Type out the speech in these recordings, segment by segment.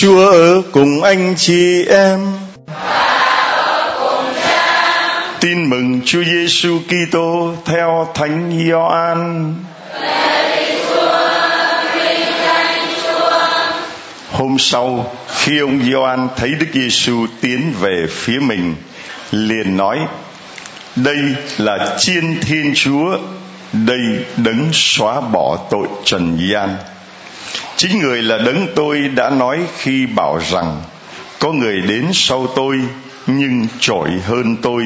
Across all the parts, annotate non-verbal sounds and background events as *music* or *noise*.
Chúa ở cùng anh chị em. Tin mừng Chúa Giêsu Kitô theo Thánh Gioan. Hôm sau, khi ông Gioan thấy Đức Giêsu tiến về phía mình, liền nói: Đây là Chiên Thiên Chúa, đây đấng xóa bỏ tội trần gian chính người là đấng tôi đã nói khi bảo rằng, có người đến sau tôi, nhưng trội hơn tôi,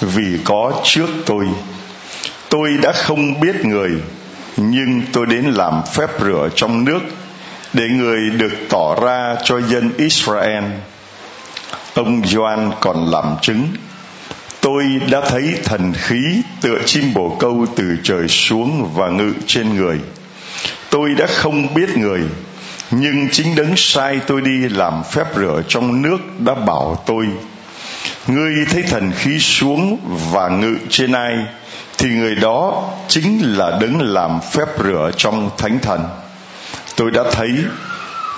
vì có trước tôi tôi đã không biết người, nhưng tôi đến làm phép rửa trong nước, để người được tỏ ra cho dân Israel. Ông Gioan còn làm chứng. Tôi đã thấy thần khí tựa chim bồ câu từ trời xuống và ngự trên người tôi đã không biết người, nhưng chính đấng sai tôi đi làm phép rửa trong nước đã bảo tôi, ngươi thấy thần khí xuống và ngự trên ai, thì người đó chính là đấng làm phép rửa trong thánh thần. Tôi đã thấy,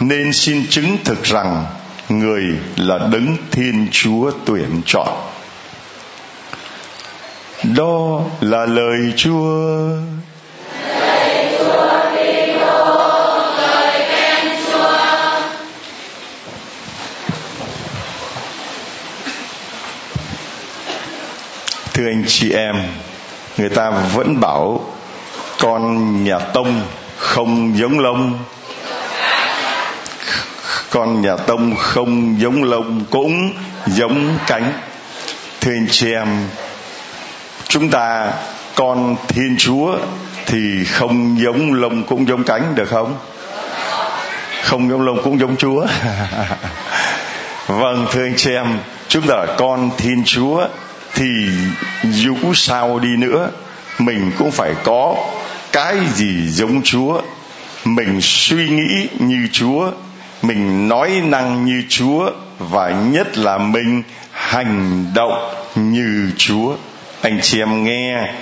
nên xin chứng thực rằng người là đấng thiên chúa tuyển chọn. Đó là lời chúa. Thưa anh chị em, người ta vẫn bảo con nhà tông không giống lông. Con nhà tông không giống lông cũng giống cánh. Thưa anh chị em, chúng ta con thiên chúa thì không giống lông cũng giống cánh được không? Không giống lông cũng giống chúa. *laughs* Vâng thưa anh chị em, chúng ta là con thiên chúa thì dù sao đi nữa, mình cũng phải có cái gì giống chúa. Mình suy nghĩ như chúa, mình nói năng như chúa, và nhất là mình hành động như chúa. Anh chị em nghe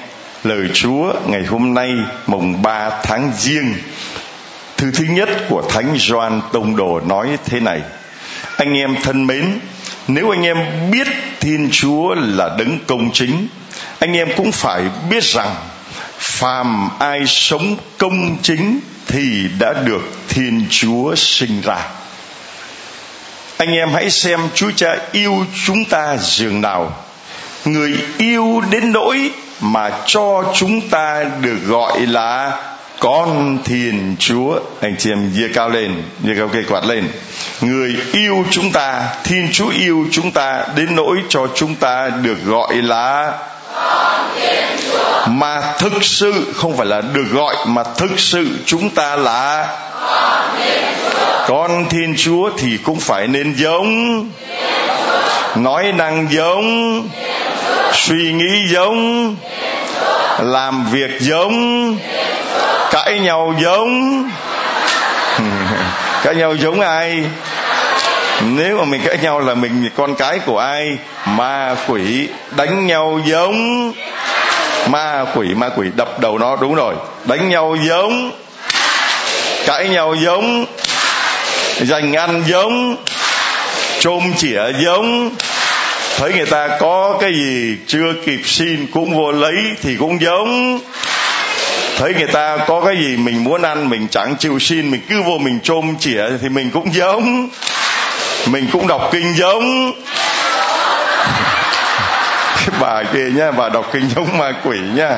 lời chúa ngày hôm nay, mùng 3 tháng giêng, Thứ thứ nhất của thánh Gioan tông đồ nói thế này. Anh em thân mến, nếu anh em biết thiên chúa là đấng công chính. Anh em cũng phải biết rằng, phàm ai sống công chính thì đã được thiên chúa sinh ra. Anh em hãy xem chúa cha yêu chúng ta dường nào. Người yêu đến nỗi mà cho chúng ta được gọi là con thiên chúa, anh chị em, giơ cao lên, giơ cao cây quạt lên. Người yêu chúng ta, thiên chúa yêu chúng ta, đến nỗi cho chúng ta được gọi là mà thực sự, không phải là được gọi, mà thực sự chúng ta là con thiên chúa thì cũng phải nên giống. Nói năng giống. Suy nghĩ giống. Làm việc giống cãi nhau giống. *laughs* Cãi nhau giống ai? Nếu mà mình cãi nhau là mình con cái của ai? Ma quỷ đánh nhau giống. Ma quỷ ma quỷ, đập đầu nó, đúng rồi. Đánh nhau giống. Cãi nhau giống. Dành ăn giống. Chôm chĩa giống. Thấy người ta có cái gì chưa kịp xin cũng vô lấy thì cũng giống thấy người ta có cái gì mình muốn ăn, mình chẳng chịu xin, mình cứ vô mình chôm chĩa thì mình cũng giống. Mình cũng đọc kinh giống. Cái bà kia nhá, bà đọc kinh giống ma quỷ nhá.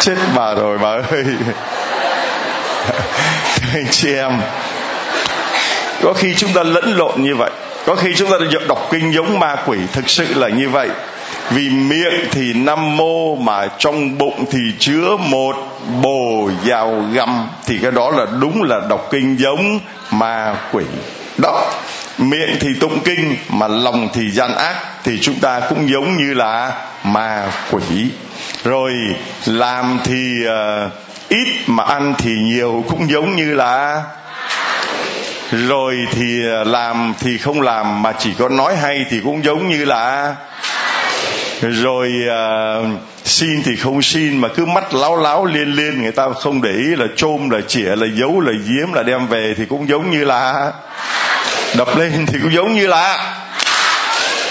Chết bà rồi bà ơi. Anh chị em, có khi chúng ta lẫn lộn như vậy. Có khi chúng ta đọc kinh giống ma quỷ, thực sự là như vậy. Vì miệng thì năm mô mà trong bụng thì chứa một bồ dao găm. Thì cái đó là đúng là đọc kinh giống ma quỷ. Đó miệng thì tụng kinh mà lòng thì gian ác. Thì chúng ta cũng giống như là ma quỷ. Rồi làm thì uh, ít mà ăn thì nhiều cũng giống như là rồi thì ờ, làm thì không làm mà chỉ có nói hay thì cũng giống như là rồi uh, xin thì không xin, mà cứ mắt láo láo liên liên người ta không để ý là chôm, là chĩa là giấu, là giếm, là đem về thì cũng giống như là đập lên thì cũng giống như là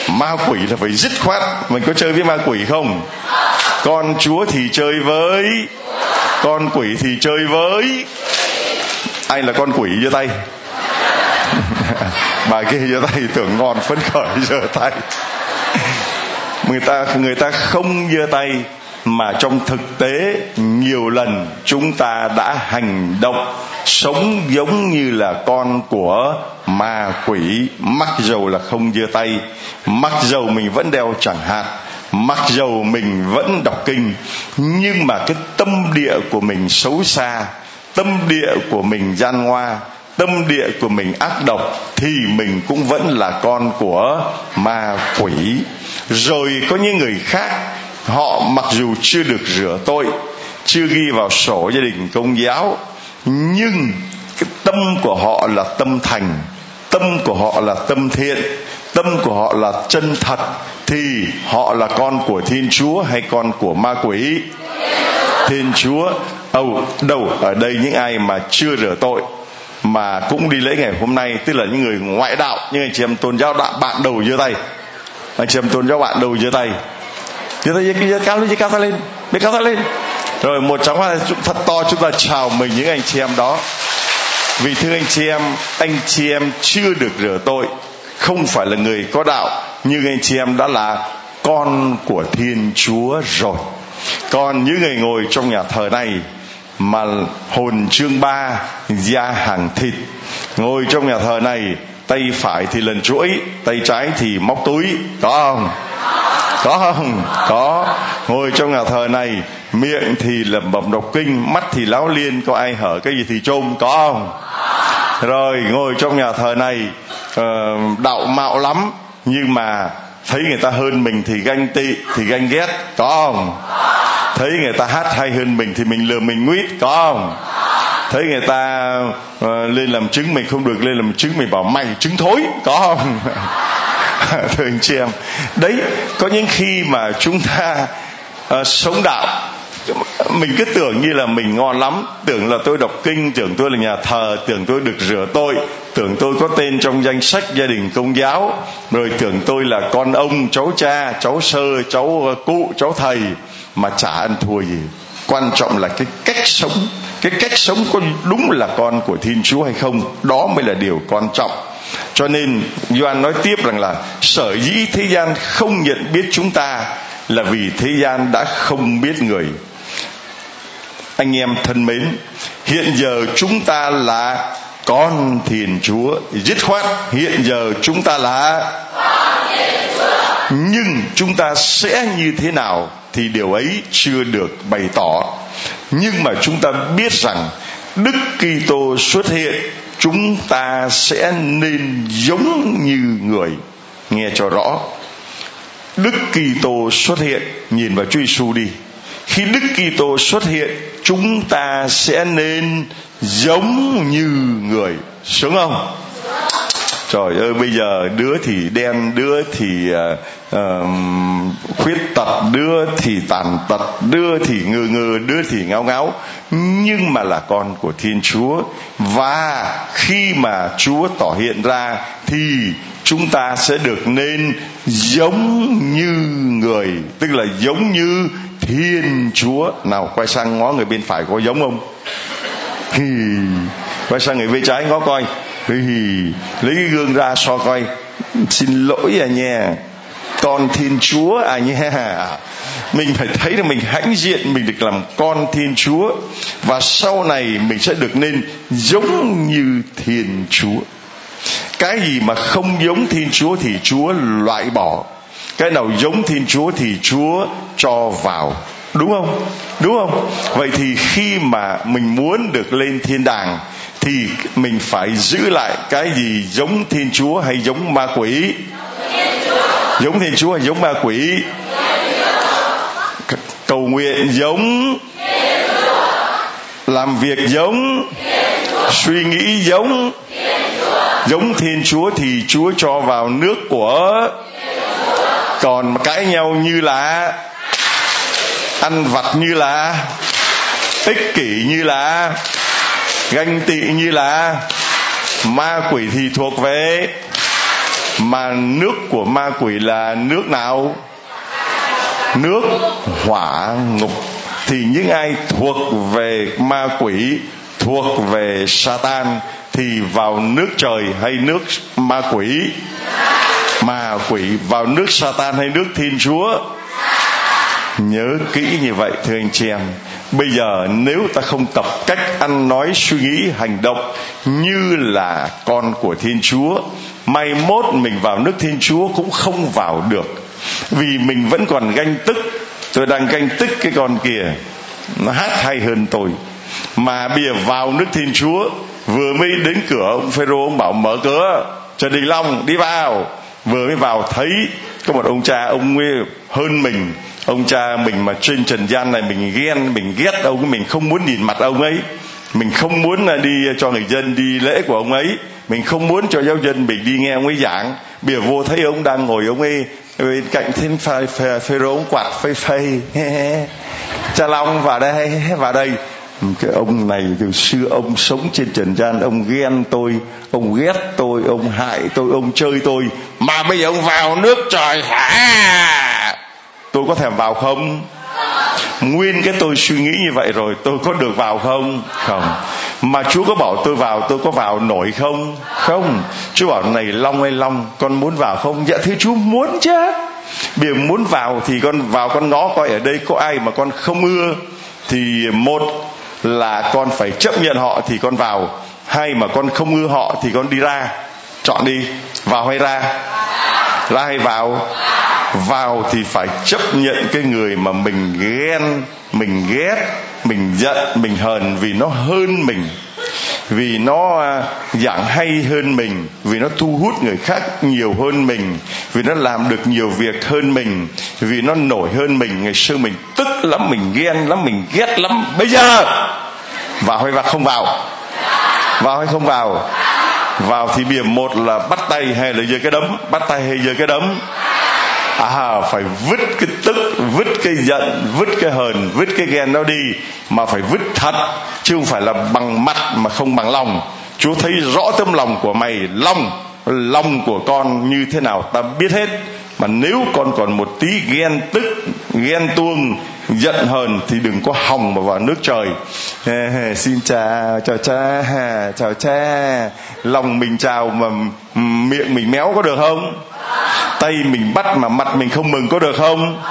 ma quỷ là phải dứt khoát. Mình có chơi với ma quỷ không? Con chúa thì chơi với, con quỷ thì chơi với. Ai là con quỷ giơ tay? *laughs* Bà kia giơ tay, tưởng ngon phấn khởi giơ tay người ta người ta không giơ tay, mà trong thực tế, nhiều lần chúng ta đã hành động sống giống như là con của ma quỷ. Mặc dầu là không giơ tay, mặc dầu mình vẫn đeo chẳng hạn, mặc dầu mình vẫn đọc kinh, nhưng mà cái tâm địa của mình xấu xa, tâm địa của mình gian ngoa, tâm địa của mình ác độc, thì mình cũng vẫn là con của ma quỷ rồi có những người khác, họ mặc dù chưa được rửa tội, chưa ghi vào sổ gia đình công giáo, nhưng cái tâm của họ là tâm thành, tâm của họ là tâm thiện, tâm của họ là chân thật, thì họ là con của thiên chúa hay con của ma quỷ? Thiên chúa, âu, đâu, ở đây những ai mà chưa rửa tội, mà cũng đi lễ ngày hôm nay, tức là những người ngoại đạo, những anh chị em tôn giáo đạo bạn đầu giơ tay anh chị em tôn bạn đầu giơ tay. Giơ tay giơ cao lên giơ cao tay lên giơ cao tay lên. Rồi một chóng hoa thật to, chúng ta chào mình những anh chị em đó. Vì thưa anh chị em, anh chị em chưa được rửa tội, không phải là người có đạo, nhưng anh chị em đã là con của thiên chúa rồi. Còn những người ngồi trong nhà thờ này, mà hồn chương ba, da hàng thịt, ngồi trong nhà thờ này tay phải thì lần chuỗi, tay trái thì móc túi. Có không? Có không? Có. Ngồi trong nhà thờ này, miệng thì lẩm bẩm đọc kinh, mắt thì láo liên. Có ai hở cái gì thì chôm? Có không? Rồi, ngồi trong nhà thờ này ờ, đạo mạo lắm. Nhưng mà thấy người ta hơn mình thì ganh tị, thì ganh ghét. Có không? Thấy người ta hát hay hơn mình thì mình lừa mình nguyết. Có không? Thấy người ta uh, lên làm chứng mình không được lên làm chứng mình bảo mày chứng thối có không? *laughs* Thưa anh chị em đấy có những khi mà chúng ta uh, sống đạo mình cứ tưởng như là mình ngon lắm tưởng là tôi đọc kinh tưởng tôi là nhà thờ tưởng tôi được rửa tội tưởng tôi có tên trong danh sách gia đình công giáo rồi tưởng tôi là con ông cháu cha cháu sơ cháu ờ, cụ cháu thầy mà chả ăn thua gì. Quan trọng là cái cách sống cái cách sống có đúng là con của thiên chúa hay không, đó mới là điều quan trọng. Cho nên Doan nói tiếp rằng là, sở dĩ thế gian không nhận biết chúng ta là vì thế gian đã không biết người. Anh em thân mến, hiện giờ chúng ta là con thiên chúa. Dứt khoát, hiện giờ chúng ta là nhưng chúng ta sẽ như thế nào? Thì điều ấy chưa được bày tỏ. Nhưng mà chúng ta biết rằng đức kitô xuất hiện, chúng ta sẽ nên giống như người nghe cho rõ. Đức kitô xuất hiện, nhìn vào chúa giêsu đi. Khi đức kitô xuất hiện, chúng ta sẽ nên giống như người. Sướng không? Trời ơi bây giờ đứa thì đen đứa thì uh, khuyết tật đứa thì tàn tật đứa thì ngơ ngơ đứa thì ngáo ngáo. Nhưng mà là con của thiên chúa. Và khi mà chúa tỏ hiện ra thì chúng ta sẽ được nên giống như người tức là giống như thiên chúa. Nào quay sang ngó người bên phải có giống không? Thì quay sang người bên trái ngó coi thì lấy cái gương ra so coi. Xin lỗi à nha. Con thiên chúa à nha. Mình phải thấy là mình hãnh diện, mình được làm con thiên chúa. Và sau này mình sẽ được nên giống như thiên chúa. Cái gì mà không giống thiên chúa thì chúa loại bỏ. Cái nào giống thiên chúa thì chúa cho vào. Đúng không? Đúng không? Vậy thì khi mà mình muốn được lên thiên đàng thì mình phải giữ lại cái gì? Giống thiên chúa hay giống ma quỷ? Giống thiên chúa hay giống ma quỷ? Cầu nguyện giống làm việc giống suy nghĩ giống giống thiên chúa thì chúa cho vào nước của còn cãi nhau như là ăn vặt như là ích kỷ như là ganh tị như là ma quỷ thì thuộc về mà nước của ma quỷ là nước nào? Nước hỏa ngục. Thì những ai thuộc về ma quỷ, thuộc về Satan thì vào nước trời hay nước ma quỷ? Ma quỷ. Vào nước Satan hay nước Thiên Chúa? Nhớ kỹ như vậy, thưa anh chị em. Bây giờ nếu ta không tập cách ăn nói, suy nghĩ, hành động như là con của thiên chúa may mốt mình vào nước thiên chúa cũng không vào được. Vì mình vẫn còn ganh tức, tôi đang ganh tức cái con kia. Nó hát hay hơn tôi. Mà bây giờ vào nước thiên chúa, vừa mới đến cửa ông phêrô, ông bảo mở cửa, cho đình long đi vào. Vừa mới vào thấy có một ông cha, ông ấy hơn mình ông cha mình mà trên trần gian này mình ghen, mình ghét ông, mình không muốn nhìn mặt ông ấy. Mình không muốn à, đi cho người dân đi lễ của ông ấy. Mình không muốn cho giáo dân mình đi nghe ông ấy giảng. Bìa vô thấy ông đang ngồi ông ấy bên cạnh phai phê phê phê ông quạt phê phê *laughs* cha long vào đây vào đây. Cái ông này từ xưa ông sống trên trần gian, ông ghen tôi, ông ghét tôi, ông hại tôi, ông chơi tôi. Mà bây giờ ông vào nước trời hả? Tôi có thèm vào không? Nguyên cái tôi suy nghĩ như vậy rồi, tôi có được vào không? Không. Mà chúa có bảo tôi vào, tôi có vào nổi không? Không. Chúa bảo, này, long hay long, con muốn vào không? Dạ thưa chúa, muốn chứ. Bây muốn vào thì con vào con ngó coi ở đây có ai mà con không ưa. Thì một là con phải chấp nhận họ thì con vào. Hay mà con không ưa họ thì con đi ra. Chọn đi, vào hay ra? Ra hay vào? Vào thì phải chấp nhận cái người mà mình ghen, mình ghét, mình giận, mình hờn vì nó hơn mình, vì nó à, giảng hay hơn mình, vì nó thu hút người khác nhiều hơn mình, vì nó làm được nhiều việc hơn mình, vì nó nổi hơn mình. Ngày xưa mình tức lắm, mình ghen lắm, mình ghét lắm. Bây giờ, vào hay vào không vào? Vào hay không vào? Vào thì điểm một là bắt tay hay là giơ cái đấm? Bắt tay hay giơ cái đấm? À phải vứt cái tức, vứt cái giận, vứt cái hờn, vứt cái ghen nó đi, mà phải vứt thật, chứ không phải là bằng mặt mà không bằng lòng. Chúa thấy rõ tấm lòng của mày, lòng lòng của con như thế nào, ta biết hết. Mà nếu con còn một tí ghen tức, ghen tuông, giận hờn thì đừng có hòng mà vào nước trời. Xin chào chào cha chào cha. Lòng mình chào mà miệng mình méo có được không? Tay mình bắt mà mặt mình không mừng có được không?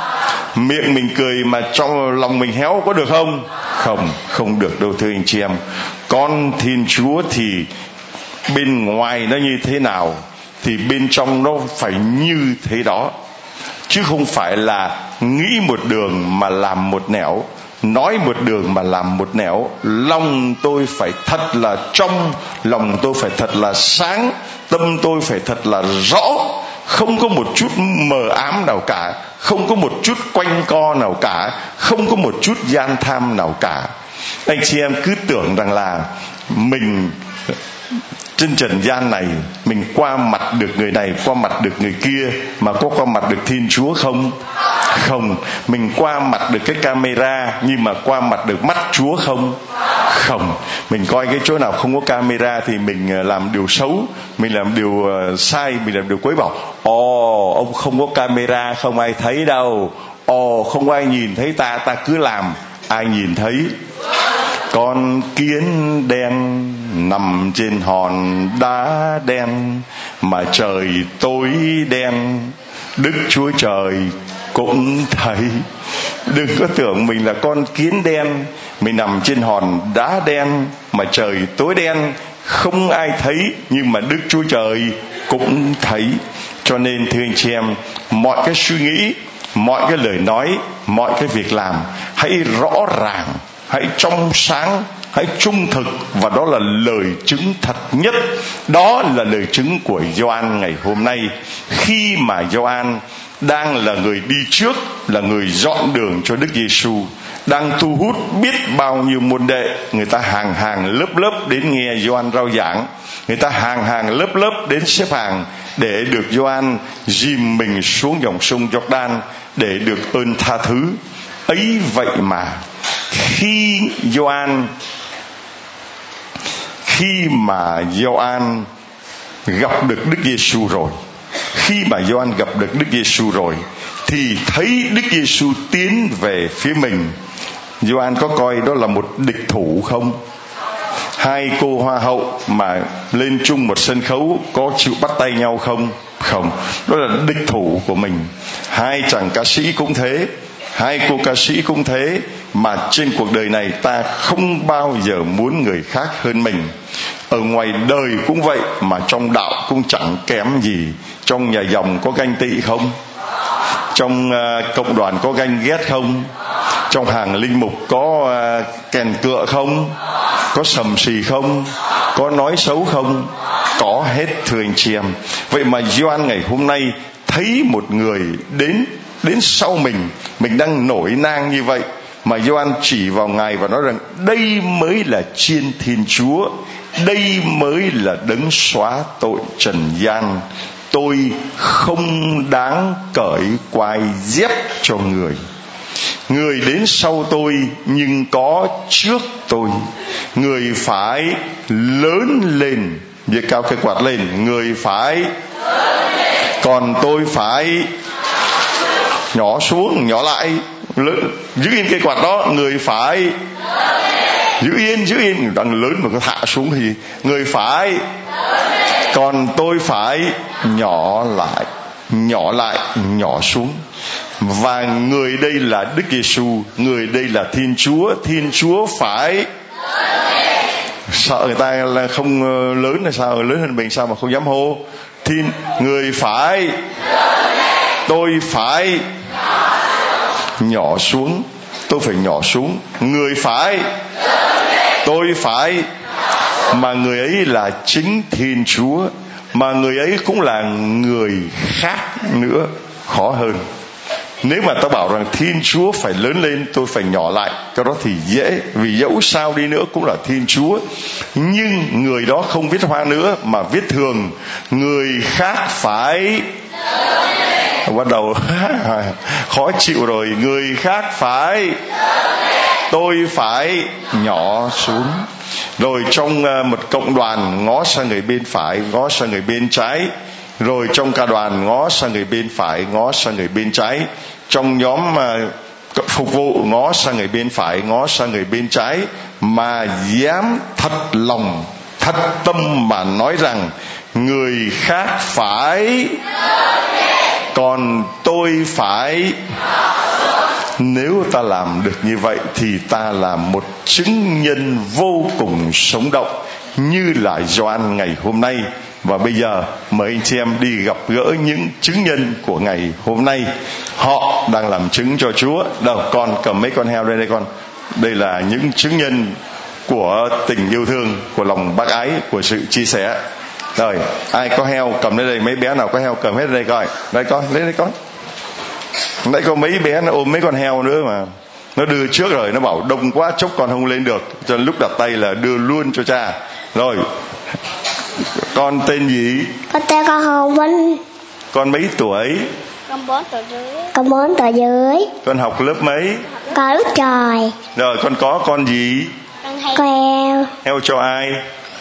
Miệng mình cười mà trong lòng mình héo có được không? Không không được đâu, thưa anh chị em. Con thiên chúa thì bên ngoài nó như thế nào thì bên trong nó phải như thế đó. Chứ không phải là nghĩ một đường mà làm một nẻo, nói một đường mà làm một nẻo. Lòng tôi phải thật là trong, lòng tôi phải thật là sáng, tâm tôi phải thật là rõ không có một chút mờ ám nào cả, không có một chút quanh co nào cả, không có một chút gian tham nào cả. Anh chị em cứ tưởng rằng là mình trên trần gian này, mình qua mặt được người này, qua mặt được người kia, mà có qua mặt được thiên chúa không? Không. Mình qua mặt được cái camera, nhưng mà qua mặt được mắt chúa không? Không. Mình coi cái chỗ nào không có camera thì mình ờ, làm điều xấu, mình làm điều ờ, sai, mình làm điều quấy bảo ồ, ông không có camera, không ai thấy đâu. Ồ, không ai nhìn thấy ta ta cứ làm. Ai nhìn thấy? Con kiến đen nằm trên hòn đá đen mà trời tối đen. Đức chúa trời cũng thấy. Đừng có tưởng mình là con kiến đen. Mình nằm trên hòn đá đen mà trời tối đen. Không ai thấy, nhưng mà đức chúa trời cũng thấy. Cho nên, thưa anh chị em, mọi cái suy nghĩ, mọi cái lời nói, mọi cái việc làm, hãy rõ ràng, hãy trong sáng hãy trung thực, và đó là lời chứng thật nhất. Đó là lời chứng của Gioan ngày hôm nay. Khi mà Gioan đang là người đi trước, là người dọn đường cho Đức Giêsu, đang thu hút biết bao nhiêu môn đệ, người ta hàng hàng lớp lớp đến nghe Gioan rao giảng. Người ta hàng hàng lớp lớp đến xếp hàng để được Gioan dìm mình xuống dòng sông Jordan để được ơn tha thứ. Ấy vậy mà khi Gioan khi mà Gioan gặp được Đức Giêsu rồi, khi mà Gioan gặp được Đức Giêsu rồi, thì thấy Đức Giêsu tiến về phía mình. Gioan có coi đó là một địch thủ không? Hai cô hoa hậu mà lên chung một sân khấu có chịu bắt tay nhau không? Không. Đó là địch thủ của mình. Hai chàng ca sĩ cũng thế, hai cô ca sĩ cũng thế mà trên cuộc đời này ta không bao giờ muốn người khác hơn mình. Ở ngoài đời cũng vậy mà trong đạo cũng chẳng kém gì. Trong nhà dòng có ganh tị không? Trong uh, cộng đoàn có ganh ghét không? Trong hàng linh mục có uh, kèn cựa không? Có sầm xì không? Có nói xấu không? Có hết thưa anh chị em vậy mà Gioan ngày hôm nay thấy một người đến đến sau mình. Mình đang nổi nang như vậy mà Gioan chỉ vào ngài và nói rằng, đây mới là chiên thiên chúa, đây mới là đấng xóa tội trần gian. Tôi không đáng cởi quai dép cho người. Người đến sau tôi nhưng có trước tôi. Người phải lớn lên. Việc cao cái quạt lên. Người phải còn tôi phải nhỏ xuống nhỏ lại. Lớn, giữ yên cái quạt đó người phải giữ yên giữ yên. Đang lớn mà có hạ xuống thì người phải còn tôi phải nhỏ lại nhỏ lại nhỏ xuống. Và người đây là Đức Giêsu, người đây là Thiên Chúa, Thiên Chúa phải sợ người ta là không ờ, lớn là sao lớn hơn mình sao mà không dám hô. Thiên người phải tôi phải nhỏ xuống. Tôi phải nhỏ xuống. Người phải. Tôi phải. Mà người ấy là chính thiên chúa. Mà người ấy cũng là người khác nữa. Khó hơn. Nếu mà ta bảo rằng thiên chúa phải lớn lên, tôi phải nhỏ lại, cái đó thì dễ. Vì dẫu sao đi nữa cũng là thiên chúa. Nhưng người đó không viết hoa nữa, mà viết thường. Người khác phải bắt đầu *laughs* khó chịu rồi. Người khác phải, tôi phải nhỏ xuống. Rồi trong ờ, một cộng đoàn ngó sang người bên phải, ngó sang người bên trái. Rồi trong ca đoàn ngó sang người bên phải, ngó sang người bên trái. Trong nhóm ờ, mà phục vụ ngó sang người bên phải, ngó sang người bên trái. Mà dám thật lòng, thật tâm mà nói rằng người khác phải còn tôi phải, nếu ta làm được như vậy thì ta là một chứng nhân vô cùng sống động, như là Gioan ngày hôm nay. Và bây giờ, mời anh chị em đi gặp gỡ những chứng nhân của ngày hôm nay. Họ đang làm chứng cho Chúa. Đâu, con cầm mấy con heo đây đây con? Đây là những chứng nhân của tình yêu thương, của lòng bác ái, của sự chia sẻ rồi ai có heo cầm lên đây mấy bé nào có heo cầm hết đây coi. Đây con lấy đây con. Nãy có mấy bé nó ôm mấy con heo nữa mà. Nó đưa trước rồi nó bảo đông quá chốc con không lên được. Cho lúc đặt tay là đưa luôn cho cha. Rồi con tên gì? Con tên con hồng vinh. Con mấy tuổi? Con bốn tuổi dưới con bốn tuổi dưới con học lớp mấy? Con lớp trời. Rồi con có con gì? Con heo. Heo cho ai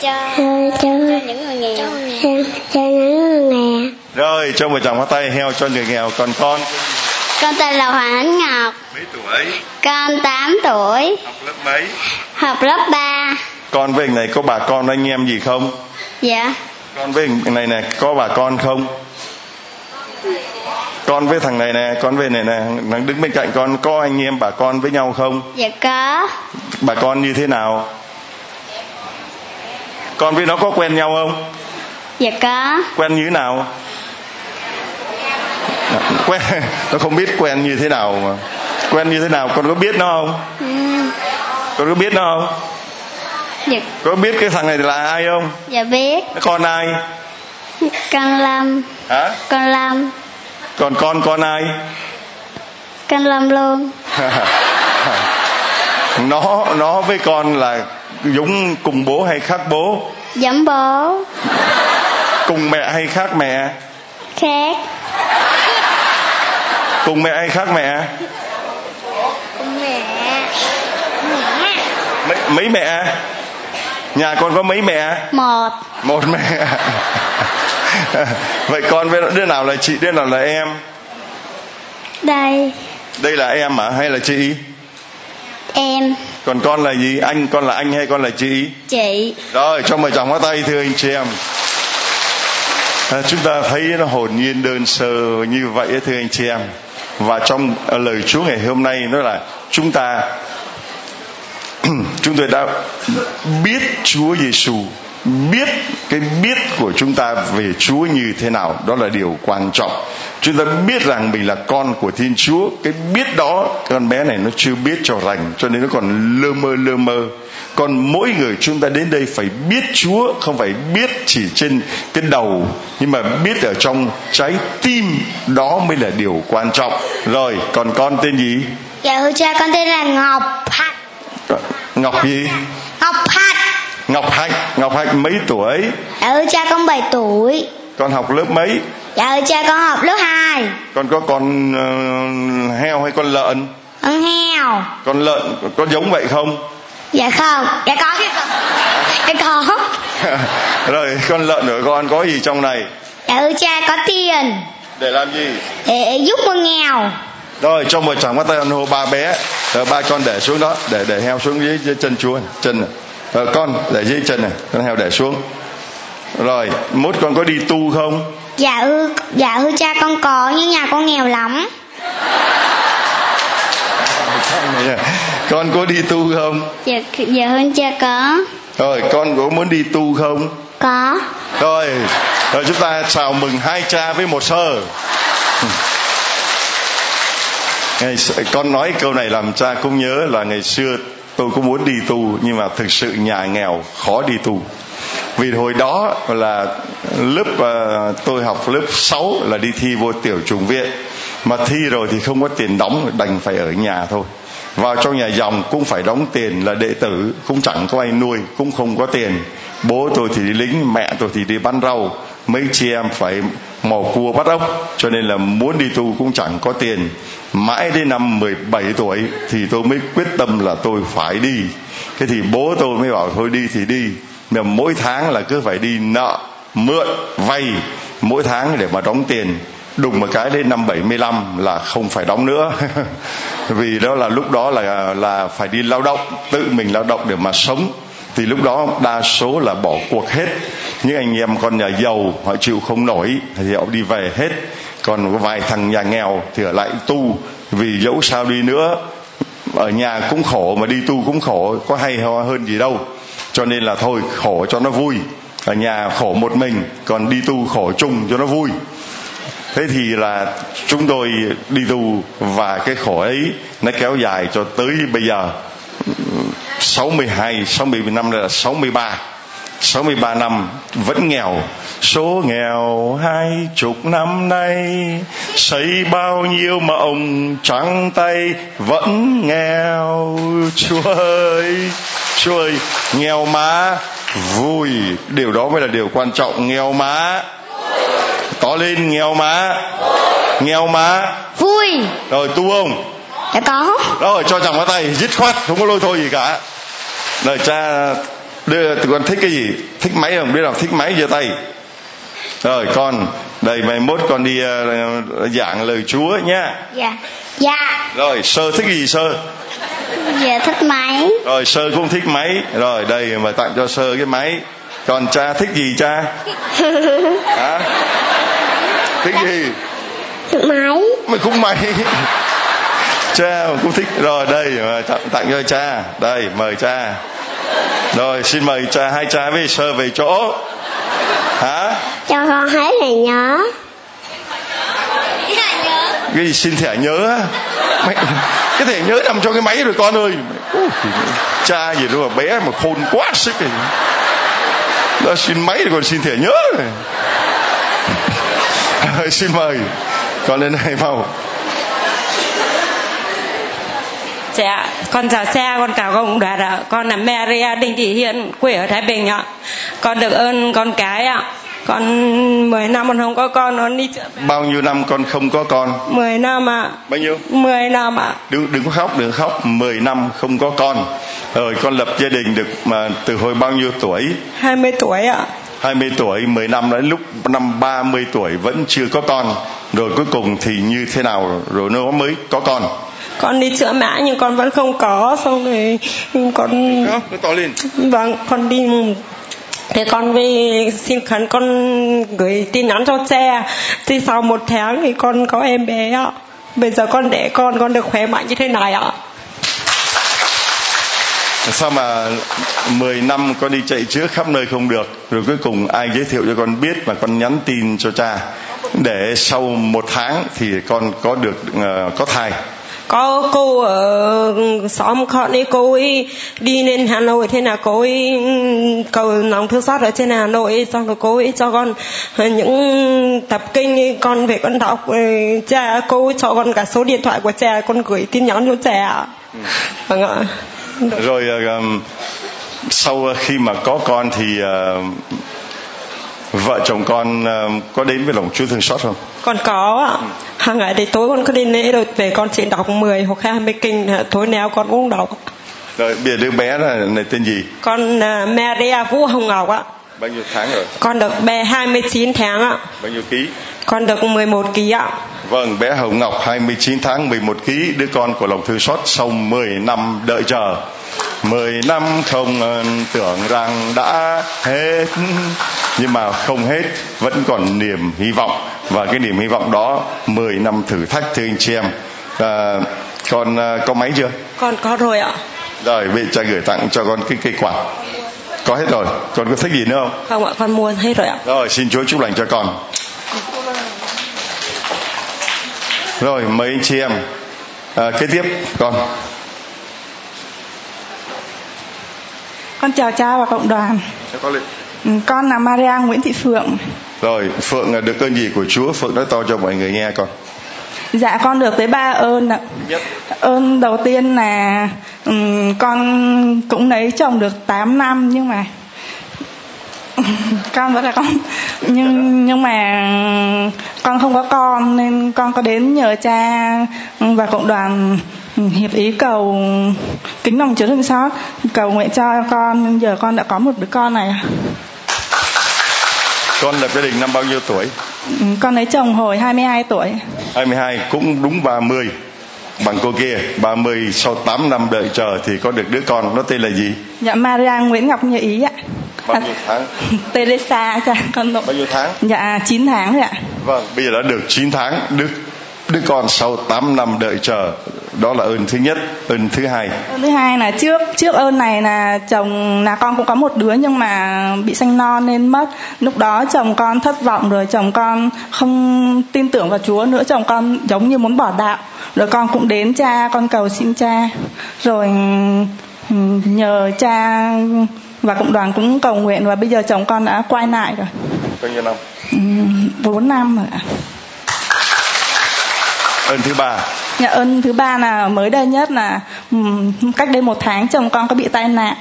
cho cho, cho những người nghèo. cho, cho những người nghèo. Rồi cho một chồng bắt tay heo cho người nghèo còn con. Con tên là Hoàng Ánh Ngọc. Mấy tuổi? Con 8 tuổi. Học lớp mấy? Học lớp 3 con với này có bà con anh em gì không? Dạ. Con với này nè có bà con không? Con với thằng này nè con với này nè thằng đứng bên cạnh con có anh em bà con với nhau không? Dạ có. Bà con như thế nào con với nó có quen nhau không? Dạ có. Quen như thế nào? Quen. Nó không biết quen như thế nào mà. Quen như thế nào? Con có biết nó không? Ừ. con có biết nó không? Dạ. có biết cái thằng này là ai không? Dạ biết. Con ai? Con lâm. Hả? Con lâm. Còn con con ai? Con lâm luôn *laughs* nó nó với con là giống cùng bố hay khác bố? Giống bố. Cùng mẹ hay khác mẹ? Khác. Cùng mẹ hay khác mẹ? Cùng mẹ. Mẹ mấy, mấy mẹ? Nhà con có mấy mẹ? Một. Một mẹ. *laughs* Vậy con với đứa nào là chị đứa nào là em? Đây. Đây là em à hay là chị em. Còn con là gì? Anh con là anh hay con là chị? Chị. Rồi cho mời chồng hóa tay thưa anh chị em. À, chúng ta thấy nó hồn nhiên đơn sơ như vậy thưa anh chị em. Và trong lời Chúa ngày hôm nay nó là chúng ta *clears throat* chúng tôi đã biết Chúa Giêsu biết cái biết của chúng ta về Chúa như thế nào. Đó là điều quan trọng chúng ta biết rằng mình là con của Thiên Chúa. Cái biết đó con bé này nó chưa biết cho rành cho nên nó còn lơ mơ lơ mơ. Còn mỗi người chúng ta đến đây phải biết Chúa không phải biết chỉ trên cái đầu nhưng mà biết ở trong trái tim đó mới là điều quan trọng. Rồi còn con tên gì? Dạ thưa cha con tên là ngọc hạnh. Ngọc gì? Ngọc hạnh. Ngọc Hạnh. Ngọc Hạnh mấy tuổi? Dạ thưa cha con 7 tuổi. Con học lớp mấy dạ thưa cha con học lớp 2 con có con uh, heo hay con lợn? Con heo. Con lợn có giống vậy không? Dạ không. Dạ có. Dạ có. *laughs* Rồi con lợn của con có gì trong này? Dạ thưa cha có tiền. Để làm gì? Để giúp người nghèo. Rồi trong một chẳng bắt tay ăn hô ba bé. Rồi ba con để xuống đó. Để để heo xuống dưới, chân chúa chân này. Rồi con để dưới chân này. Con heo để xuống rồi mốt con có đi tu không? Dạ ư dạ thưa cha con có nhưng nhà con nghèo lắm. Con có đi tu không? Dạ dạ hơn cha có. Rồi con có muốn đi tu không? Có. Rồi rồi chúng ta chào mừng hai cha với một sơ. Ngày con nói câu này làm cha cũng nhớ là ngày xưa tôi cũng muốn đi tu nhưng mà thực sự nhà nghèo khó đi tu vì hồi đó là lớp uh, tôi học lớp 6 là đi thi vô tiểu trùng viện. Mà thi rồi thì không có tiền đóng đành phải ở nhà thôi. Vào trong nhà dòng cũng phải đóng tiền là đệ tử cũng chẳng có ai nuôi cũng không có tiền. Bố tôi thì đi lính mẹ tôi thì đi bán rau. Mấy chị em phải mò cua bắt ốc cho nên là muốn đi tu cũng chẳng có tiền. Mãi đến năm 17 tuổi thì tôi mới quyết tâm là tôi phải đi. Thế thì bố tôi mới bảo thôi đi thì đi mà mỗi tháng là cứ phải đi nợ, mượn, vay. Mỗi tháng để mà đóng tiền. Đùng một cái đến năm 75 là không phải đóng nữa. *laughs* Vì đó là lúc đó là là phải đi lao động, tự mình lao động để mà sống. Thì lúc đó đa số là bỏ cuộc hết. Những anh em con nhà giàu, họ chịu không nổi, thì họ đi về hết. Còn có vài thằng nhà nghèo thì ở lại tu. Vì dẫu sao đi nữa, ở nhà cũng khổ mà đi tu cũng khổ, có hay ho hơn gì đâu cho nên là thôi, khổ cho nó vui. Ở nhà khổ một mình, còn đi tu khổ chung cho nó vui. Thế thì là chúng tôi đi tu và cái khổ ấy nó kéo dài cho tới bây giờ. 62 60 năm, là 63 63 năm vẫn nghèo số nghèo hai chục năm nay xây bao nhiêu mộng trắng tay vẫn nghèo. Chúa ơi chúa ơi nghèo má vui. Điều đó mới là điều quan trọng. Nghèo má to lên nghèo má. Nghèo má. Vui. Rồi tu không? Dạ có. Rồi cho chồng vào tay dứt khoát không có lôi thôi gì cả. Rồi cha đưa tụi con thích cái gì? Thích máy không? Biết nào thích máy giơ tay rồi con đây mai mốt con đi uh, giảng lời chúa nhá. Dạ. Dạ. Rồi sơ thích gì sơ? Dạ thích máy. Rồi sơ cũng thích máy. Rồi đây mà tặng cho sơ cái máy. Còn cha thích gì cha? *laughs* Hả? Thích gì? Thích máy. Mày cũng mày cha cũng thích. Rồi đây mà tặng, tặng cho cha. Đây mời cha. Rồi xin mời cha hai cha với sơ về chỗ. Hả cho con thấy thẻ nhớ. Cái gì xin thẻ nhớ á. Mày, cái thẻ nhớ nằm trong cái máy rồi con ơi. Cha gì đâu mà bé mà khôn quá sức này đó xin máy rồi còn xin thẻ nhớ này. *laughs* Xin mời con lên đây mau. Dạ, con chào xe, con chào công đoàn ạ. Con là Maria Đinh Thị Hiền, quê ở Thái Bình ạ. Con được ơn con cái ạ. Con 10 năm con không có con nó đi chữa mẹ bao nhiêu năm con không có con? 10 năm ạ. Bao nhiêu? 10 năm ạ. Đừng đừng có khóc đừng khóc. 10 năm không có con. Rồi con lập gia đình được mà từ hồi bao nhiêu tuổi? 20 tuổi ạ. 20 tuổi 10 năm đến lúc năm 30 tuổi vẫn chưa có con. Rồi cuối cùng thì như thế nào rồi nó mới có con? Con đi chữa mã nhưng con vẫn không có xong rồi con khóc cứ to lên. Vâng con đi thế con với xin khấn con gửi tin nhắn cho cha thì sau một tháng thì con có em bé ạ. Bây giờ con đẻ con con được khỏe mạnh như thế này ạ. Sao mà 10 năm con đi chạy trước khắp nơi không được? Rồi cuối cùng ai giới thiệu cho con biết mà con nhắn tin cho cha. Để sau một tháng thì con có được uh, có thai có cô ở xóm con ấy cô ấy đi lên Hà Nội thế là cô ấy cầu lòng thương xót ở trên Hà Nội xong rồi cô ấy cho con những tập kinh con về con đọc rồi cha cô ấy cho con cả số điện thoại của cha con gửi tin nhắn cho cha ạ. vâng ạ rồi ờ, ừm, sau khi mà có con thì ờ, vợ chồng con ờ, có đến với lòng Chúa thương xót không? con có ạ hàng ngày thì tối con có đi lễ rồi về con chỉ đọc 10 hoặc 20 kinh tối nào con cũng đọc Rồi bây giờ đứa bé là này tên gì? con à, Maria Vũ Hồng Ngọc ạ Bao nhiêu tháng rồi? con được bé 29 tháng ạ Bao nhiêu ký? con được 11 ký ạ Vâng, bé Hồng Ngọc 29 tháng 11 ký, đứa con của lòng thương xót sau 10 năm đợi chờ. 10 năm không ờ, tưởng rằng đã hết nhưng mà không hết vẫn còn niềm hy vọng. Và cái niềm hy vọng đó 10 năm thử thách thưa anh chị em. À, con ờ, có máy chưa? Con có rồi ạ. Rồi bị cha gửi tặng cho con cái cây quạt có hết rồi. Con có thích gì nữa không? Không ạ con mua hết rồi ạ. Rồi xin Chúa chúc lành cho con. Rồi mời anh chị em. À, kế tiếp con. Con chào cha và cộng đoàn. cho con Ừ, Con là Maria Nguyễn Thị Phượng. rồi phượng à, được ơn gì của chúa? Phượng nói to cho mọi người nghe con. Dạ con được tới ba ơn ạ. nhất. Ơn đầu tiên là ừm, con cũng lấy chồng được 8 năm nhưng mà *laughs* con vẫn là con. Nhưng nhưng mà con không có con nên con có đến nhờ cha và cộng đoàn hiệp ý cầu kính lòng chúa thương xót cầu nguyện cho con. Nhưng giờ con đã có một đứa con này con lập gia đình năm bao nhiêu tuổi? Ừ, con lấy chồng hồi 22 tuổi. 22 cũng đúng 30 bằng cô kia. 30 sau 8 năm đợi chờ thì có được đứa con. Nó tên là gì? Dạ Maria Nguyễn Ngọc Như Ý ạ. Bao nhiêu tháng? *laughs* Teresa cha con nội. Bao nhiêu tháng? Dạ 9 tháng rồi ạ. Vâng bây giờ đã được 9 tháng. Đứa đứa con sau 8 năm đợi chờ đó là ơn thứ nhất ơn thứ hai. Ơn thứ hai là trước trước ơn này là chồng là con cũng có một đứa nhưng mà bị sanh non nên mất. Lúc đó chồng con thất vọng rồi chồng con không tin tưởng vào Chúa nữa chồng con giống như muốn bỏ đạo. Rồi con cũng đến cha con cầu xin cha. Rồi nhờ cha và cộng đoàn cũng cầu nguyện và bây giờ chồng con đã quay lại rồi. Bao nhiêu năm? Bốn năm rồi ạ ơn thứ ba Dạ ơn thứ ba là mới đây nhất là cách đây một tháng chồng con có bị tai nạn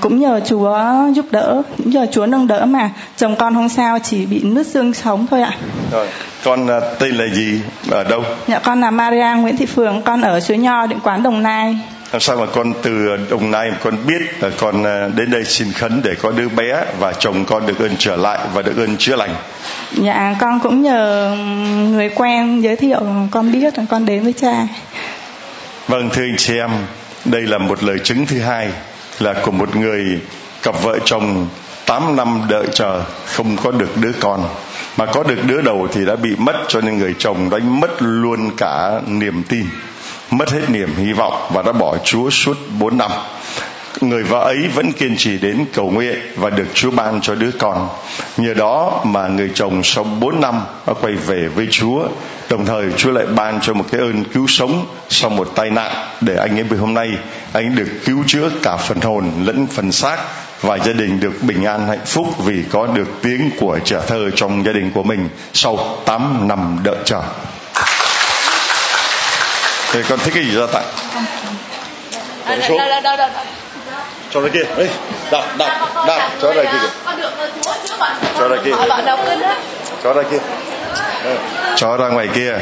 cũng nhờ Chúa giúp đỡ, cũng nhờ Chúa nâng đỡ mà chồng con không sao chỉ bị nứt xương sống thôi ạ. rồi con à, tên là gì ở đâu Dạ con là Maria Nguyễn Thị Phường, con ở Suối Nho, Định Quán Đồng Nai. Làm sao mà con từ đồng nai con biết là con à, đến đây xin khấn để có đứa bé và chồng con được ơn trở lại và được ơn chữa lành? Dạ con cũng nhờ người quen giới thiệu con biết là con đến với cha. Vâng thưa anh chị em, đây là một lời chứng thứ hai là của một người cặp vợ chồng 8 năm đợi chờ không có được đứa con. Mà có được đứa đầu thì đã bị mất cho nên người chồng đánh mất luôn cả niềm tin mất hết niềm hy vọng và đã bỏ Chúa suốt 4 năm người vợ ấy vẫn kiên trì đến cầu nguyện và được Chúa ban cho đứa con. Nhờ đó mà người chồng sau 4 năm đã quay về với Chúa. Đồng thời, Chúa lại ban cho một cái ơn cứu sống sau một tai nạn để anh ấy về hôm nay anh ấy được cứu chữa cả phần hồn lẫn phần xác và gia đình được bình an hạnh phúc vì có được tiếng của trẻ thơ trong gia đình của mình sau 8 năm đợi chờ. Thì con thích cái gì ra tặng? Con số. cho ra kia. Đây đạp đạp đạp cho ra kia cho ra kia. Cho ra kia. Cho ra ngoài kia.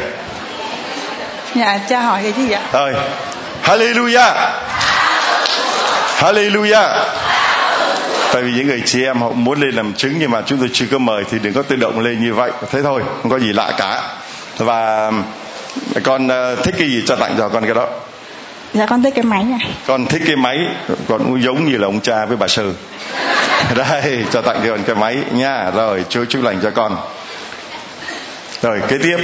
Dạ cha hỏi cái gì ạ? Rồi hallelujah. Hallelujah. Tại vì những người chị em họ muốn lên làm chứng nhưng mà chúng tôi chưa có mời thì đừng có tự động lên như vậy. Thế thôi không có gì lạ cả. Và con ờ, thích cái gì cho tặng cho con cái đó? Dạ con thích cái máy này. Con thích cái máy con cũng giống như là ông cha với bà sư. *laughs* Đây cho tặng cho con cái máy nha. Rồi chúa chúc lành cho con. Rồi kế tiếp.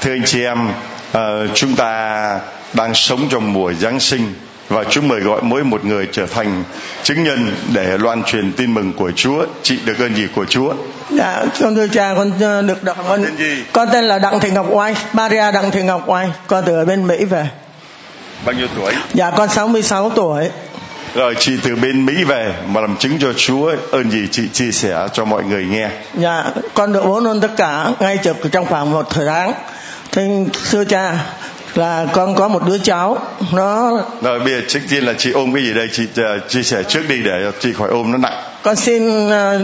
Thưa anh chị em uh, chúng ta đang sống trong mùa giáng sinh và Chúa mời gọi mỗi một người trở thành chứng nhân để loan truyền tin mừng của Chúa, trị được ơn gì của Chúa. Dạ, con thưa cha, con ờ, được đọc con, tên gì? con tên là Đặng Thị Ngọc Oai, Maria Đặng Thị Ngọc Oai, con từ ở bên Mỹ về. Bao nhiêu tuổi? Dạ, con 66 tuổi. Rồi chị từ bên Mỹ về mà làm chứng cho Chúa ơn gì chị chia sẻ cho mọi người nghe. Dạ, con được bốn ơn tất cả ngay trực trong khoảng một thời tháng. Thế thưa cha, là con có một đứa cháu nó Rồi bây giờ trước tiên là chị ôm cái gì đây? Chị uh, chia sẻ trước đi để chị khỏi ôm nó nặng. con xin ờ,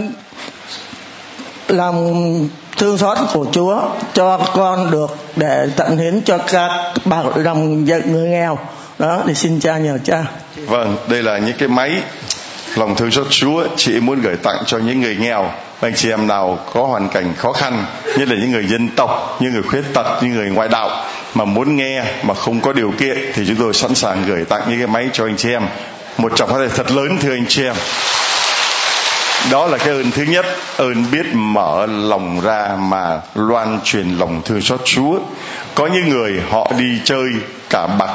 lòng thương xót của Chúa cho con được để tận hiến cho các bà đồng người nghèo. Đó thì xin cha nhờ cha. Vâng, đây là những cái máy lòng thương xót Chúa chị muốn gửi tặng cho những người nghèo. Anh chị em nào có hoàn cảnh khó khăn nhất là những người dân tộc những người khuyết tật những người ngoại đạo mà muốn nghe mà không có điều kiện thì chúng tôi sẵn sàng gửi tặng những cái máy cho anh chị em. Một trọng phát thật lớn, thưa anh chị em. Đó là cái ơn thứ nhất, ơn biết mở lòng ra mà loan truyền lòng thương xót Chúa. Có những người họ đi chơi cả bạc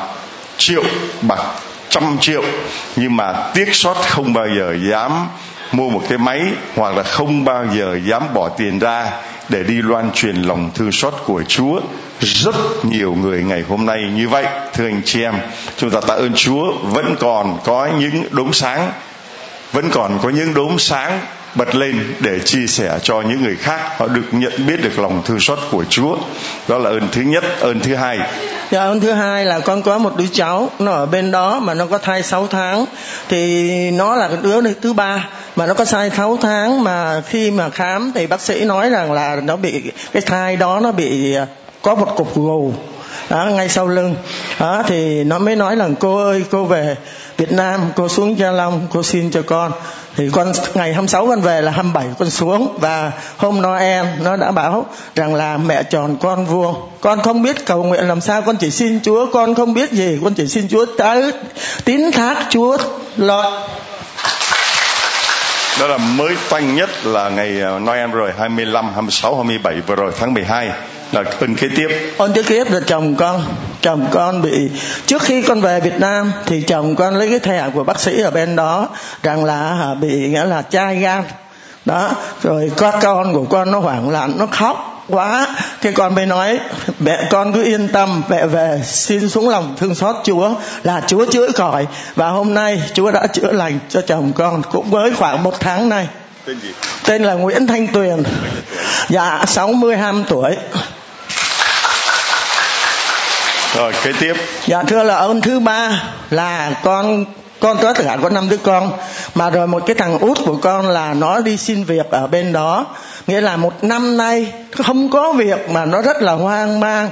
triệu, bạc trăm triệu, nhưng mà tiếc xót không bao giờ dám mua một cái máy, hoặc là không bao giờ dám bỏ tiền ra để đi loan truyền lòng thương xót của Chúa. Rất nhiều người ngày hôm nay như vậy, thưa anh chị em. Chúng ta tạ ơn Chúa, vẫn còn có những đốm sáng, vẫn còn có những đốm sáng bật lên để chia sẻ cho những người khác. Họ được nhận biết được lòng thương xót của Chúa. Đó là ơn thứ nhất. Ơn thứ hai. Dạ ơn thứ hai là con có một đứa cháu, nó ở bên đó mà nó có thai 6 tháng. Thì nó là đứa thứ ba mà nó có sai 6 tháng mà khi mà khám thì bác sĩ nói rằng là nó bị cái thai đó nó bị à, có một cục gù. Đó, ngay sau lưng. Đó thì nó mới nói là cô ơi cô về Việt Nam cô xuống Gia Long cô xin cho con. Thì con ngày 26 con về là 27 con xuống. Và hôm Noel nó đã bảo rằng là mẹ tròn con vuông. Con không biết cầu nguyện làm sao con chỉ xin Chúa. Con không biết gì con chỉ xin Chúa tới tín thác Chúa lo đó là mới toanh nhất là ngày ờ, Noel rồi 25, 26, 27 vừa rồi tháng 12 là ơn kế tiếp. Ôn kế tiếp là chồng con chồng con bị trước khi con về Việt Nam thì chồng con lấy cái thẻ của bác sĩ ở bên đó rằng là à, bị nghĩa là chai gan. Đó rồi các con của con nó hoảng loạn nó khóc quá. Thì con mới nói mẹ con cứ yên tâm mẹ về xin xuống lòng thương xót chúa là chúa chữa khỏi. Và hôm nay chúa đã chữa lành cho chồng con cũng mới khoảng một tháng nay. Tên gì? Tên là nguyễn thanh tuyền. Dạ 62 tuổi. Rồi kế tiếp. Dạ thưa là ơn thứ ba là con con có tất hạn có năm đứa con. Mà rồi một cái thằng út của con là nó đi xin việc ở bên đó. Nghĩa là một năm nay không có việc mà nó rất là hoang mang.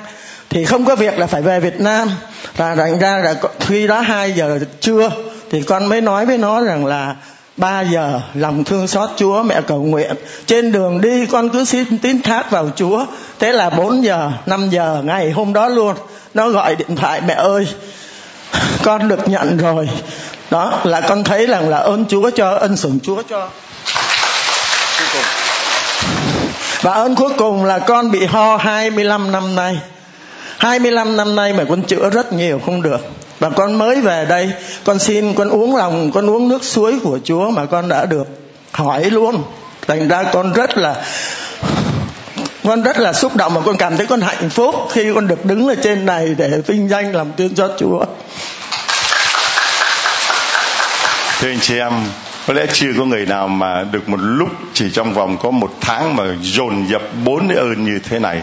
Thì không có việc là phải về Việt Nam. Và thành ra là khi đó hai giờ trưa thì con mới nói với nó rằng là 3 giờ lòng thương xót Chúa, mẹ cầu nguyện. Trên đường đi con cứ xin tín thác vào Chúa. Thế là 4 giờ 5 giờ ngày hôm đó luôn, nó gọi điện thoại, mẹ ơi, con được nhận rồi đó, là con thấy rằng là ơn Chúa cho, ân sủng Chúa cho. Và ơn cuối cùng là con bị ho 25 năm nay. 25 năm nay mà con chữa rất nhiều không được. Và con mới về đây, con xin, con uống lòng, con uống nước suối của Chúa mà con đã được hỏi luôn. Thành ra con rất là, con rất là xúc động và con cảm thấy con hạnh phúc khi con được đứng ở trên này để vinh danh làm tuyên cho Chúa thưa anh chị em, có lẽ chưa có người nào mà được một lúc chỉ trong vòng có một tháng mà dồn dập bốn ơn như thế này.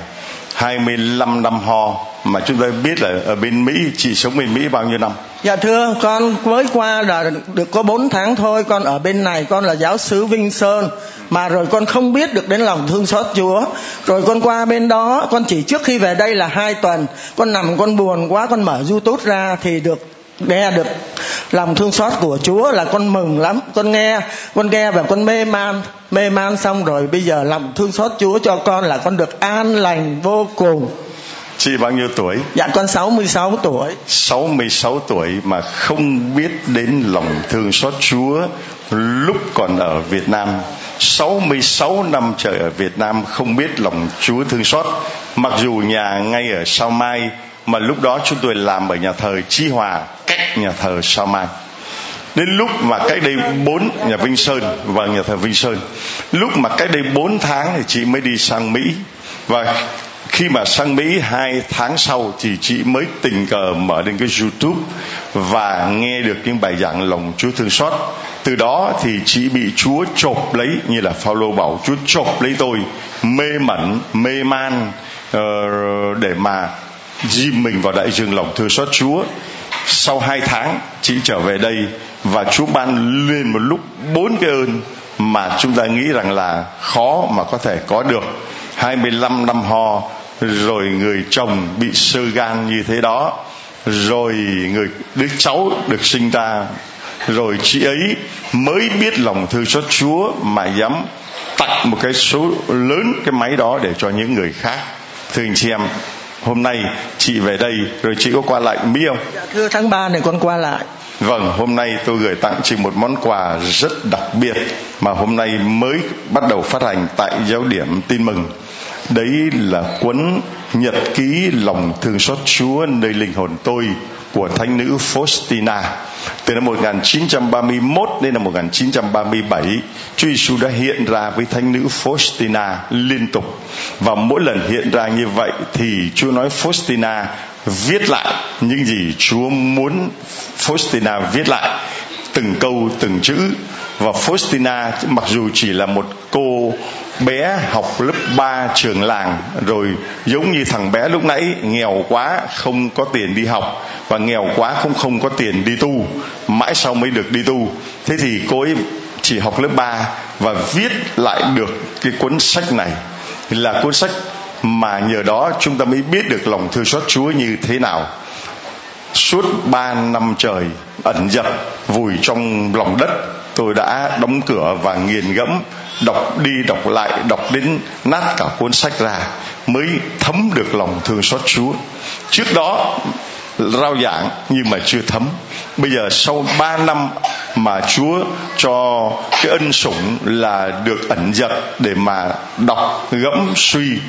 25 năm ho mà chúng ta biết là ở bên Mỹ, chị sống bên Mỹ bao nhiêu năm? Dạ thưa, con mới qua là được có 4 tháng thôi, Con ở bên này, con là giáo sứ Vinh Sơn. Mà rồi con không biết được đến lòng thương xót Chúa. Rồi con qua bên đó, Con chỉ trước khi về đây là hai tuần. Con nằm, con buồn quá, Con mở Youtube ra thì được nghe được lòng thương xót của Chúa là con mừng lắm. Con nghe con nghe và con mê man. Mê man xong rồi bây giờ lòng thương xót Chúa cho con là con được an lành vô cùng. Chị bao nhiêu tuổi? Dạ con 66 tuổi. 66 tuổi mà không biết đến lòng thương xót Chúa lúc còn ở Việt Nam. 66 năm trời ở Việt Nam không biết lòng Chúa thương xót. Mặc dù nhà ngay ở Sao Mai mà lúc đó chúng tôi làm ở nhà thờ Chi Hòa cách nhà thờ Sao Mai đến lúc mà cách đây bốn nhà Vinh Sơn và nhà thờ Vinh Sơn lúc mà cách đây bốn tháng thì chị mới đi sang Mỹ và khi mà sang Mỹ hai tháng sau thì chị mới tình cờ mở lên cái YouTube và nghe được những bài giảng lòng Chúa thương xót. Từ đó thì chị bị Chúa chộp lấy như là Phaolô bảo Chúa chộp lấy tôi mê mẩn, mê man uh, để mà dìm mình vào đại dương lòng thương xót Chúa. Sau hai tháng, chị trở về đây và Chúa ban lên một lúc bốn cái ơn mà chúng ta nghĩ rằng là khó mà có thể có được 25 năm ho, rồi người chồng bị sơ gan như thế đó, rồi người đứa cháu được sinh ra, rồi chị ấy mới biết lòng thương xót Chúa mà dám tặng một cái số lớn cái máy đó để cho những người khác thưa anh chị em hôm nay chị về đây rồi chị có qua lại Mỹ không? Dạ, thưa tháng 3 này con qua lại. Vâng, hôm nay tôi gửi tặng chị một món quà rất đặc biệt mà hôm nay mới bắt đầu phát hành tại giáo điểm tin mừng. Đấy là cuốn Nhật ký lòng thương xót Chúa nơi linh hồn tôi của thánh nữ Faustina. Từ năm 1931 đến năm 1937, Chúa Giêsu đã hiện ra với thánh nữ Faustina liên tục. Và mỗi lần hiện ra như vậy thì Chúa nói Faustina viết lại những gì Chúa muốn Faustina viết lại từng câu từng chữ và Faustina mặc dù chỉ là một cô bé học lớp 3 trường làng, rồi giống như thằng bé lúc nãy, nghèo quá, không có tiền đi học, và nghèo quá không không có tiền đi tu, mãi sau mới được đi tu. Thế thì cô ấy chỉ học lớp 3 và viết lại được cái cuốn sách này. Là cuốn sách mà nhờ đó chúng ta mới biết được lòng thương xót Chúa như thế nào. Suốt ba năm trời ẩn dật vùi trong lòng đất tôi đã đóng cửa và nghiền ngẫm đọc đi đọc lại đọc đến nát cả cuốn sách ra mới thấm được lòng thương xót Chúa trước đó rao giảng nhưng mà chưa thấm bây giờ sau ba năm mà Chúa cho cái ân sủng là được ẩn dật để mà đọc gẫm suy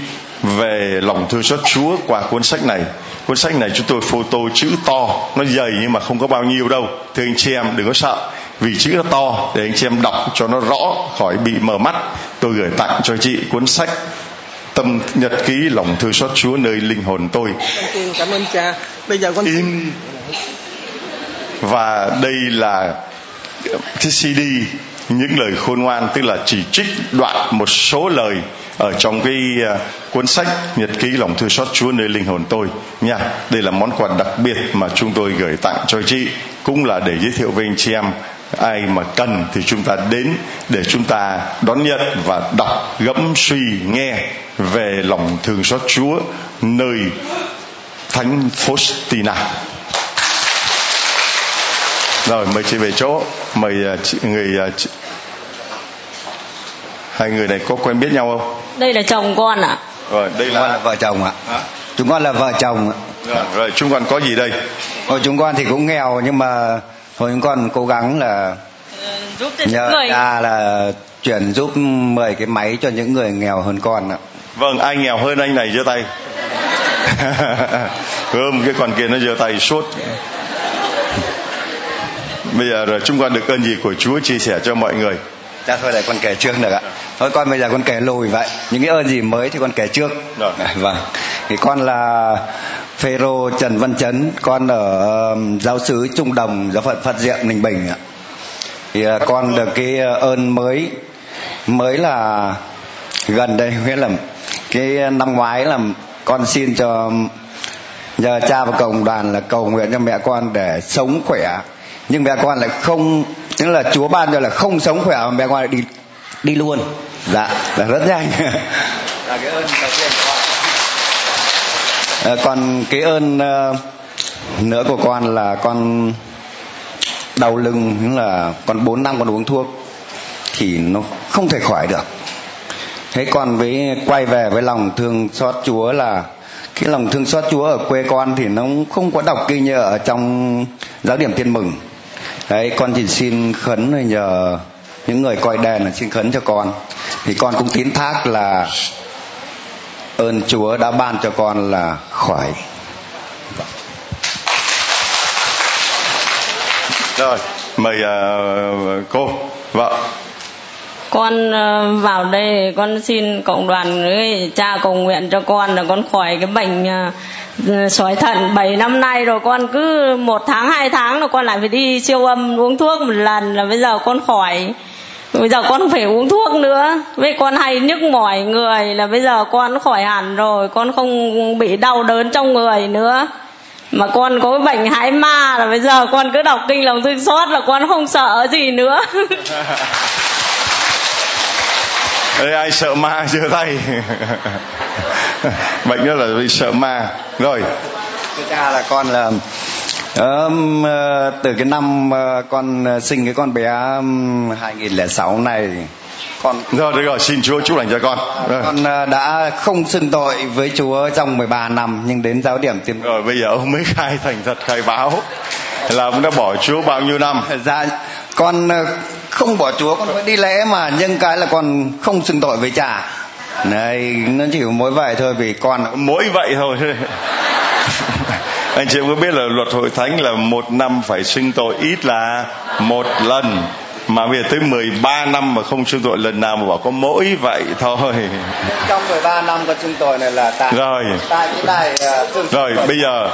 về lòng thương xót Chúa qua cuốn sách này. Cuốn sách này chúng tôi photo chữ to, nó dày nhưng mà không có bao nhiêu đâu. Thưa anh chị em đừng có sợ, vì chữ nó to để anh chị em đọc cho nó rõ khỏi bị mờ mắt. Tôi gửi tặng cho chị cuốn sách tâm nhật ký lòng thương xót Chúa nơi linh hồn tôi. Cảm ơn cha. Bây giờ con in và đây là cái CD những lời khôn ngoan tức là chỉ trích đoạn một số lời ở trong cái uh, cuốn sách nhật ký lòng thương xót Chúa nơi linh hồn tôi nha đây là món quà đặc biệt mà chúng tôi gửi tặng cho chị cũng là để giới thiệu với anh chị em ai mà cần thì chúng ta đến để chúng ta đón nhận và đọc gẫm suy nghe về lòng thương xót Chúa nơi Thánh Faustina. Rồi mời chị về chỗ. Mời uh, chị, người uh, chị, hai người này có quen biết nhau không? Đây là chồng con ạ. À? rồi đây là... là vợ chồng ạ. À? chúng con là vợ chồng ạ. Rồi, rồi chúng con có gì đây? Ôi, chúng con thì cũng nghèo nhưng mà thôi chúng con cố gắng là giúp nhờ người cha là chuyển giúp 10 cái máy cho những người nghèo hơn con ạ vâng ai nghèo hơn anh này giơ tay *laughs* gơm cái con kia nó giơ tay suốt bây giờ rồi chúng con được ơn gì của Chúa chia sẻ cho mọi người Dạ thôi để con kể trước được ạ. Thôi con bây giờ con kể lùi vậy. Những cái ơn gì mới thì con kể trước. Rồi. Vâng. Thì con là Phêrô Trần Văn Chấn, con ở um, giáo sứ Trung Đồng, giáo phận Phật Diệm Ninh Bình ạ. Thì à, con được cái à, ơn mới mới là gần đây nghĩa là cái năm ngoái là con xin cho nhờ cha và cộng đoàn là cầu nguyện cho mẹ con để sống khỏe. Nhưng mẹ con lại không tức là chúa ban cho là không sống khỏe mà mẹ con lại đi đi luôn. Dạ là rất nhanh. Là cái ơn đầu tiên à, còn cái ơn ờ, nữa của con là con đau lưng nhưng là con 4 năm con uống thuốc thì nó không thể khỏi được. Thế còn với quay về với lòng thương xót chúa là cái lòng thương xót chúa ở quê con thì nó không có đọc kinh như ở trong giáo điểm tiên mừng. Đấy con chỉ xin khấn nhờ những người coi đèn là xin khấn cho con. Thì con cũng tín thác là ơn chúa đã ban cho con là khỏi. Rồi mời uh, cô vợ. Con ờ, vào đây con xin cộng đoàn với cha cầu nguyện cho con là con khỏi cái bệnh ờ, sỏi thận. 7 năm nay rồi con cứ một tháng hai tháng là con lại phải đi siêu âm uống thuốc một lần là bây giờ con khỏi bây giờ con không phải uống thuốc nữa. Với con hay nhức mỏi người là bây giờ con khỏi hẳn rồi. Con không bị đau đớn trong người nữa. Mà con có cái bệnh hái ma là bây giờ con cứ đọc kinh lòng thương xót là con không sợ gì nữa. *laughs* Đây ai sợ ma giơ tay? *laughs* Bệnh đó là bị sợ ma. Rồi. Thưa cha là con là Um, từ cái năm uh, con sinh cái con bé um, 2006 này con rồi được rồi xin Chúa chúc lành cho con. Rồi. con đã không xưng tội với Chúa trong 13 năm nhưng đến giáo điểm tiên rồi bây giờ ông mới khai thành thật khai báo là ông đã bỏ Chúa bao nhiêu năm? Dạ con không bỏ Chúa con vẫn đi lễ mà nhưng cái là con không xưng tội với cha. Này nó chỉ mỗi vậy thôi vì con mỗi vậy thôi anh chị em có biết là luật hội thánh là một năm phải xưng tội ít là một lần mà bây giờ tới 13 năm mà không xưng tội lần nào mà bảo có mỗi vậy thôi. Trong 13 năm con xưng tội này là tại rồi. tại cái này uh, rồi bây giờ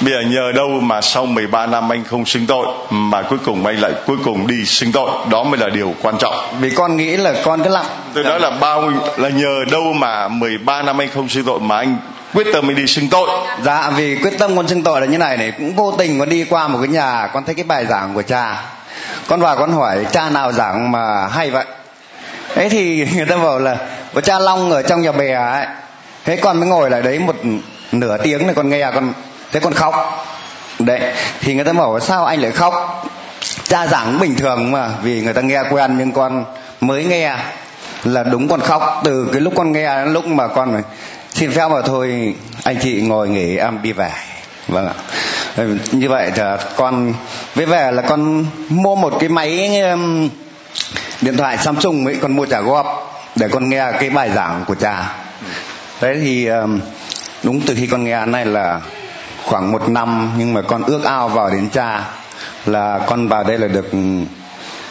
bây giờ nhờ đâu mà sau 13 năm anh không xưng tội mà cuối cùng anh lại cuối cùng đi xưng tội? Đó mới là điều quan trọng. Vì con nghĩ là con cứ lặng. Tôi nói là bao là nhờ đâu mà 13 năm anh không xưng tội mà anh quyết tâm mình đi xưng tội. Dạ vì quyết tâm con xưng tội là như này này, cũng vô tình con đi qua một cái nhà, con thấy cái bài giảng của cha. Con vào con hỏi, cha nào giảng mà hay vậy? Thế thì *laughs* người ta bảo là, có cha long ở trong nhà bè ấy. Thế con mới ngồi lại đấy một nửa tiếng này con nghe, con thế con khóc. Đấy, thì người ta bảo sao anh lại khóc? Cha giảng bình thường mà, vì người ta nghe quen nhưng con mới nghe là đúng con khóc. Từ cái lúc con nghe đến lúc mà con xin phép mà thôi, anh chị ngồi nghỉ em đi về. Vâng ạ. Ờ, như vậy là con, với về là con mua một cái máy um, điện thoại Samsung ấy, con mua trả góp để con nghe cái bài giảng của cha. Đấy thì um, đúng từ khi con nghe này là khoảng một năm, nhưng mà con ước ao vào đến cha là con vào đây là được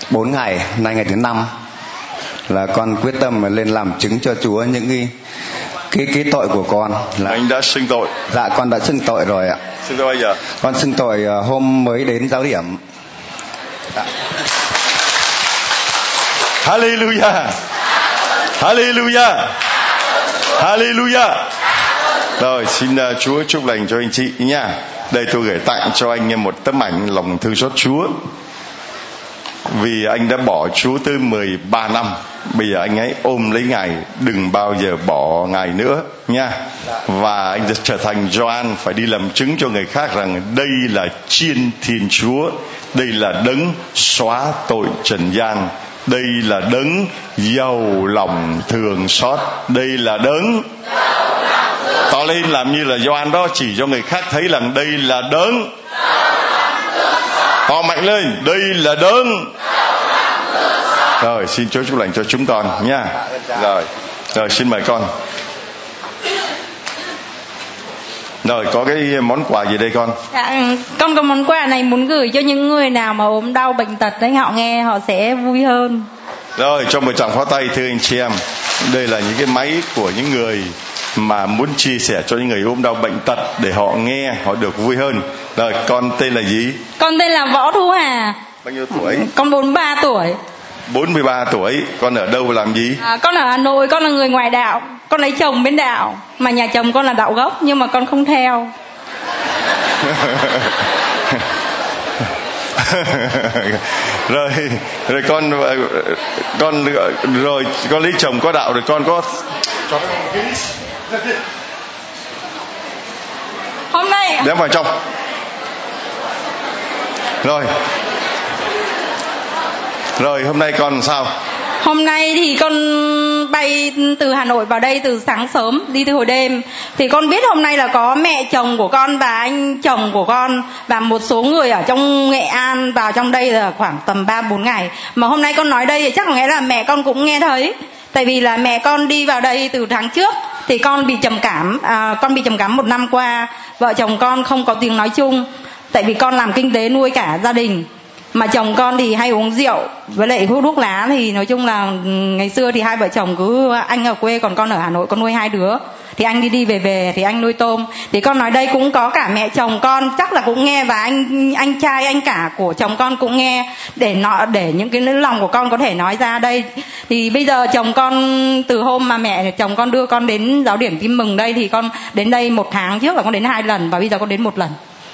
bốn ngày, nay ngày thứ năm. Là con quyết tâm mà lên làm chứng cho Chúa những cái cái cái tội của con là anh đã xưng tội. Dạ con đã xưng tội rồi ạ. Xưng tội bao giờ? Con xưng tội uh, hôm mới đến giáo điểm. Dạ. Hallelujah. Hallelujah. Hallelujah. Rồi xin uh, Chúa chúc lành cho anh chị nha đây tôi gửi tặng cho anh một tấm ảnh lòng thương xót Chúa vì anh đã bỏ Chúa tới 13 năm, bây giờ anh ấy ôm lấy ngài, đừng bao giờ bỏ ngài nữa nha. Và anh đã trở thành Gioan, phải đi làm chứng cho người khác rằng đây là chiên thiên chúa, đây là đấng xóa tội trần gian, đây là đấng giàu lòng thường xót, đây là đấng to lên làm như là Gioan đó, chỉ cho người khác thấy rằng đây là đấng to mạnh lên đây là đấng. Rồi xin chúa chúc lành cho chúng con nha. Rồi rồi xin mời con. Rồi có cái món quà gì đây con? Dạ, con có món quà này muốn gửi cho những người nào mà ốm đau bệnh tật đấy họ nghe họ sẽ vui hơn. Rồi cho một tràng pháo tay thưa anh chị em. Đây là những cái máy của những người mà muốn chia sẻ cho những người ốm đau bệnh tật để họ nghe họ được vui hơn. Rồi con tên là gì? Con tên là võ thu hà. Bao nhiêu tuổi? Con 43 tuổi. 43 tuổi. Con ở đâu làm gì? À, con ở hà nội con là người ngoại đạo. Con lấy chồng bên đạo. Mà nhà chồng con là đạo gốc nhưng mà con không theo. *laughs* Rồi rồi con con rồi con lấy chồng có đạo rồi con có *laughs* hôm nay đem vào trong. Rồi. Rồi hôm nay con sao? Hôm nay thì con bay từ hà nội vào đây từ sáng sớm đi từ hồi đêm. Thì con biết hôm nay là có mẹ chồng của con và anh chồng của con và một số người ở trong nghệ an vào trong đây là khoảng tầm ba bốn ngày. Mà hôm nay con nói đây thì chắc có nghĩa là mẹ con cũng nghe thấy tại vì là mẹ con đi vào đây từ tháng trước thì con bị trầm cảm à, con bị trầm cảm một năm qua. Vợ chồng con không có tiếng nói chung. Tại vì con làm kinh tế nuôi cả gia đình. Mà chồng con thì hay uống rượu với lại hút thuốc lá thì nói chung là ừ, ngày xưa thì hai vợ chồng cứ anh ở quê còn con ở hà nội con nuôi hai đứa thì anh đi đi về về, thì anh nuôi tôm. Thì con nói đây cũng có cả mẹ chồng con, chắc là cũng nghe và anh anh trai, anh cả của chồng con cũng nghe để nọ để những cái lòng của con có thể nói ra. Đây, thì bây giờ chồng con, từ hôm mà mẹ chồng con đưa con đến giáo điểm tin mừng đây thì con đến đây một tháng trước là con đến hai lần và bây giờ con đến một lần,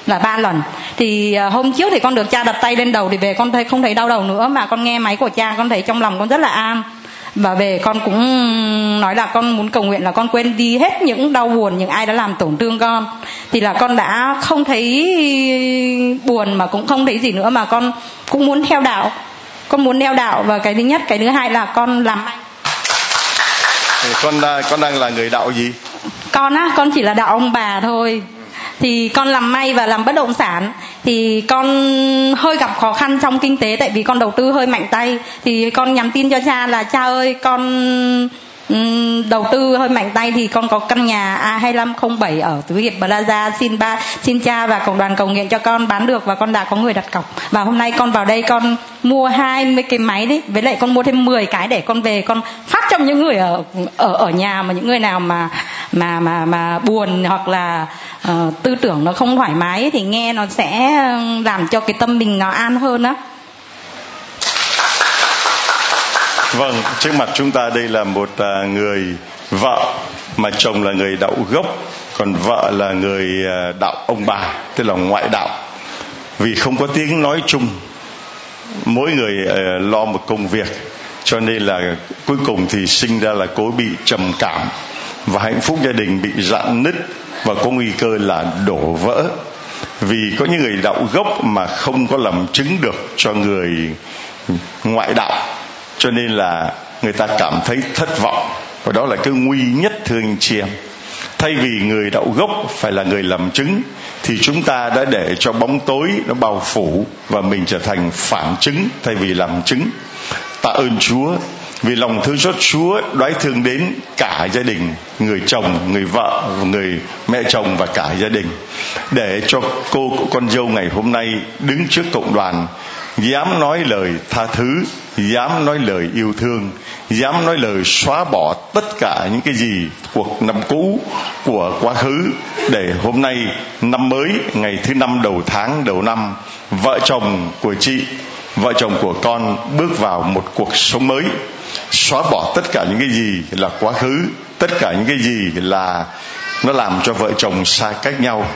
là ba lần. Thì à, hôm trước thì con được cha đặt tay lên đầu thì về con thấy không thấy đau đầu nữa, mà con nghe máy của cha, con thấy trong lòng con rất là an và về con cũng nói là con muốn cầu nguyện là con quên đi hết những đau buồn những ai đã làm tổn thương con. Thì là con đã không thấy buồn mà cũng không thấy gì nữa mà con cũng muốn theo đạo. Con muốn theo đạo và cái thứ nhất cái thứ hai là con làm anh con con đang là người đạo gì? Con á con chỉ là đạo ông bà thôi thì con làm may và làm bất động sản thì con hơi gặp khó khăn trong kinh tế tại vì con đầu tư hơi mạnh tay. Thì con nhắn tin cho cha là, cha ơi, con đầu tư hơi mạnh tay thì con có căn nhà A2507 ở Tứ Hiệp Plaza. Xin ba xin cha và cộng đoàn cầu nguyện cho con bán được và con đã có người đặt cọc. Và hôm nay con vào đây con mua 20 cái máy đấy với lại con mua thêm 10 cái để con về con phát cho những người ở ở ở nhà mà những người nào mà mà mà mà buồn hoặc là uh, tư tưởng nó không thoải mái thì nghe nó sẽ làm cho cái tâm mình nó an hơn á. Vâng, trước mặt chúng ta đây là một à, người vợ mà chồng là người đạo gốc, còn vợ là người à, đạo ông bà, tức là ngoại đạo. Vì không có tiếng nói chung, mỗi người à, lo một công việc, cho nên là cuối cùng thì sinh ra là cố bị trầm cảm và hạnh phúc gia đình bị rạn nứt và có nguy cơ là đổ vỡ vì có những người đạo gốc mà không có làm chứng được cho người ngoại đạo cho nên là người ta cảm thấy thất vọng. Và đó là cái nguy nhất, thưa anh chị em. Thay vì người đạo gốc phải là người làm chứng, thì chúng ta đã để cho bóng tối nó bao phủ và mình trở thành phản chứng thay vì làm chứng. Tạ ơn chúa, vì lòng thương xót chúa đoái thương đến cả gia đình, người chồng, người vợ, người mẹ chồng và cả gia đình. Để cho cô con dâu ngày hôm nay đứng trước cộng đoàn, dám nói lời tha thứ dám nói lời yêu thương, dám nói lời xóa bỏ tất cả những cái gì cuộc năm cũ, của quá khứ, để hôm nay, năm mới, ngày thứ năm đầu tháng đầu năm, vợ chồng của chị, vợ chồng của con bước vào một cuộc sống mới. Xóa bỏ tất cả những cái gì là quá khứ, tất cả những cái gì là nó làm cho vợ chồng xa cách nhau.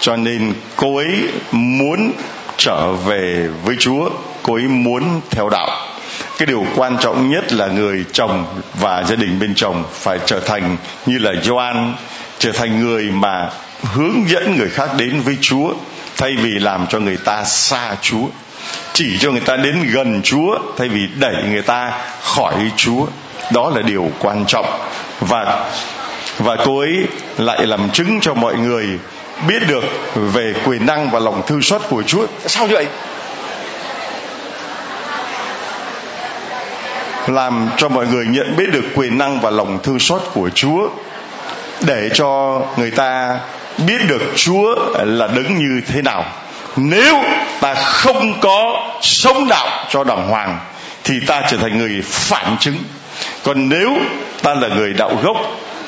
Cho nên cô ấy muốn trở về với chúa, cô ấy muốn theo đạo cái điều quan trọng nhất là người chồng và gia đình bên chồng phải trở thành như là Gioan, trở thành người mà hướng dẫn người khác đến với Chúa, thay vì làm cho người ta xa Chúa. Chỉ cho người ta đến gần Chúa, thay vì đẩy người ta khỏi Chúa. Đó là điều quan trọng. Và và cô ấy lại làm chứng cho mọi người biết được về quyền năng và lòng thư xuất của Chúa. Sao vậy? Làm cho mọi người nhận biết được quyền năng và lòng thương xót của Chúa, để cho người ta biết được Chúa là đứng như thế nào. Nếu ta không có sống đạo cho đàng hoàng, thì ta trở thành người phản chứng. Còn nếu ta là người đạo gốc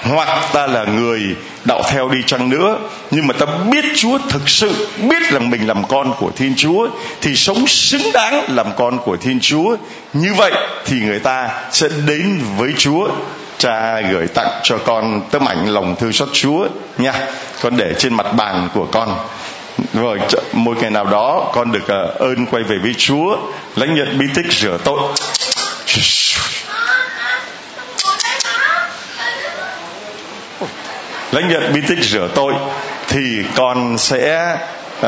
hoặc ta là người đạo theo đi chăng nữa, nhưng mà ta biết Chúa thực sự, biết rằng mình làm con của Thiên Chúa, thì sống xứng đáng làm con của Thiên Chúa. Như vậy thì người ta sẽ đến với Chúa. Cha gửi tặng cho con tấm ảnh lòng thương xót Chúa nha. Con để trên mặt bàn của con. Rồi một ngày nào đó con được ờ, ơn quay về với Chúa. Lãnh nhận bí tích rửa tội. Lãnh nhận bí tích rửa tội thì con sẽ uh,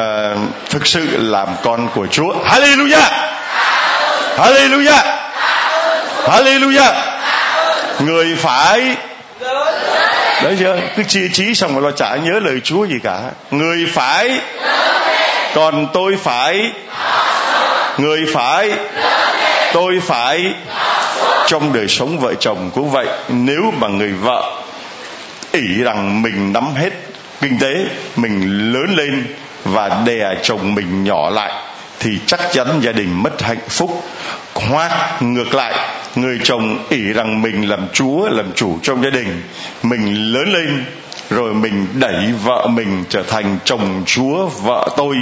thực sự làm con của Chúa. Hallelujah. Hallelujah. Hallelujah. Người phải đấy chưa cứ chia trí xong rồi lo chả nhớ lời Chúa gì cả người phải còn tôi phải người phải tôi phải trong đời sống vợ chồng cũng vậy nếu mà người vợ ỷ rằng mình nắm hết kinh tế, mình lớn lên và đè chồng mình nhỏ lại, thì chắc chắn gia đình mất hạnh phúc. Hoặc ngược lại, người chồng ỷ rằng mình làm chúa, làm chủ trong gia đình. Mình lớn lên, rồi mình đẩy vợ mình trở thành chồng chúa, vợ tôi,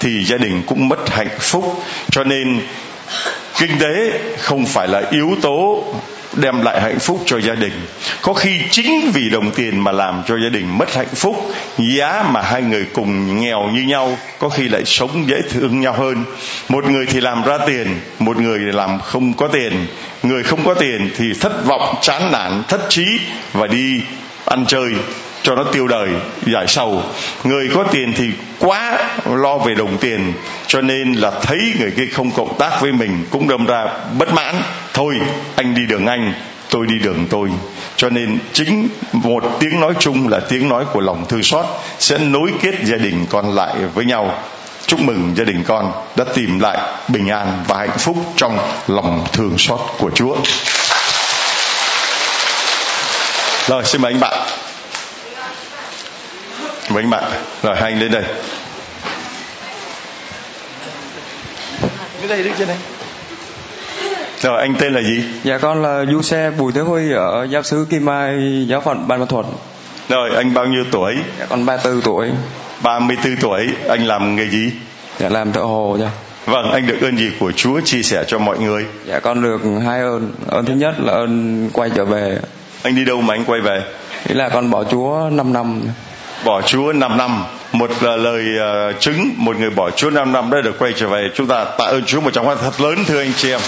thì gia đình cũng mất hạnh phúc. Cho nên, kinh tế không phải là yếu tố đem lại hạnh phúc cho gia đình. Có khi chính vì đồng tiền mà làm cho gia đình mất hạnh phúc, giá mà hai người cùng nghèo như nhau có khi lại sống dễ thương nhau hơn. Một người thì làm ra tiền, một người thì làm không có tiền. Người không có tiền thì thất vọng, chán nản, thất trí và đi ăn chơi cho nó tiêu đời giải sầu người có tiền thì quá lo về đồng tiền, cho nên là thấy người kia không cộng tác với mình cũng đâm ra bất mãn. Thôi, anh đi đường anh, tôi đi đường tôi. Cho nên chính một tiếng nói chung là tiếng nói của lòng thương xót sẽ nối kết gia đình con lại với nhau. Chúc mừng gia đình con đã tìm lại bình an và hạnh phúc trong lòng thương xót của chúa. Rồi, xin mời anh bạn mời anh bạn. Rồi hai anh lên đây. Đến đây đứng trên đây rồi anh tên là gì? Dạ con là du xe bùi thế huy ở giáo sứ kim mai giáo phận ban ma thuật rồi anh bao nhiêu tuổi? Dạ con 34 tuổi. 34 tuổi. Anh làm nghề gì? Dạ làm thợ hồ dạ vâng anh được ơn gì của chúa chia sẻ cho mọi người? Dạ con được hai ơn. Ơn thứ nhất là ơn quay trở về. Anh đi đâu mà anh quay về? Ý là con bỏ chúa 5 năm bỏ Chúa 5 năm. Một là lời uh, chứng một người bỏ Chúa 5 năm đã được quay trở về. Chúng ta tạ ơn Chúa một trong hoa thật lớn thưa anh chị em.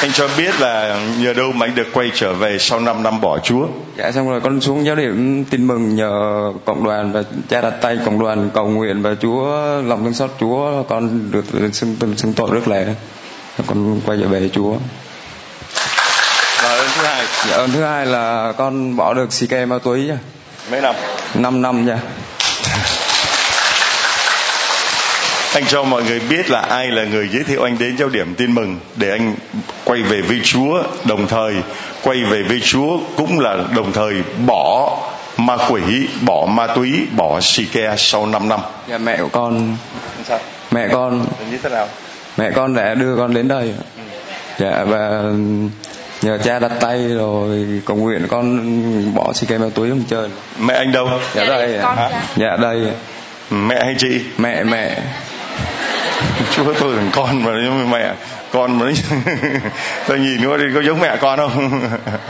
Anh cho biết là nhờ đâu mà anh được quay trở về sau 5 năm bỏ Chúa? Dạ xong rồi con xuống giáo điểm tin mừng nhờ cộng đoàn và cha đặt tay cộng đoàn cầu nguyện và Chúa lòng thương xót. Chúa con được xưng xưng tội rất lẹ con quay trở về Chúa. Và ơn thứ hai. Dạ ơn thứ hai là con bỏ được xì ke ma túy mấy năm? 5 năm nha. Anh cho mọi người biết là ai là người giới thiệu anh đến giáo điểm tin mừng để anh quay về với Chúa đồng thời quay về với Chúa cũng là đồng thời bỏ ma quỷ bỏ ma túy bỏ xì ke sau 5 năm. Dạ mẹ của con. Sao. Mẹ con. Như thế nào? Mẹ con đã đưa con đến đây. Ừ. dạ và nhờ cha đặt tay rồi cầu nguyện con bỏ xì ke ma túy không chơi. Mẹ anh đâu? Dạ đây con dạ. Đây mẹ hay chị? Mẹ mẹ. *laughs* Chúa tôi là con mà mà mẹ. Con mà *laughs* tôi nhìn nó có giống mẹ con không?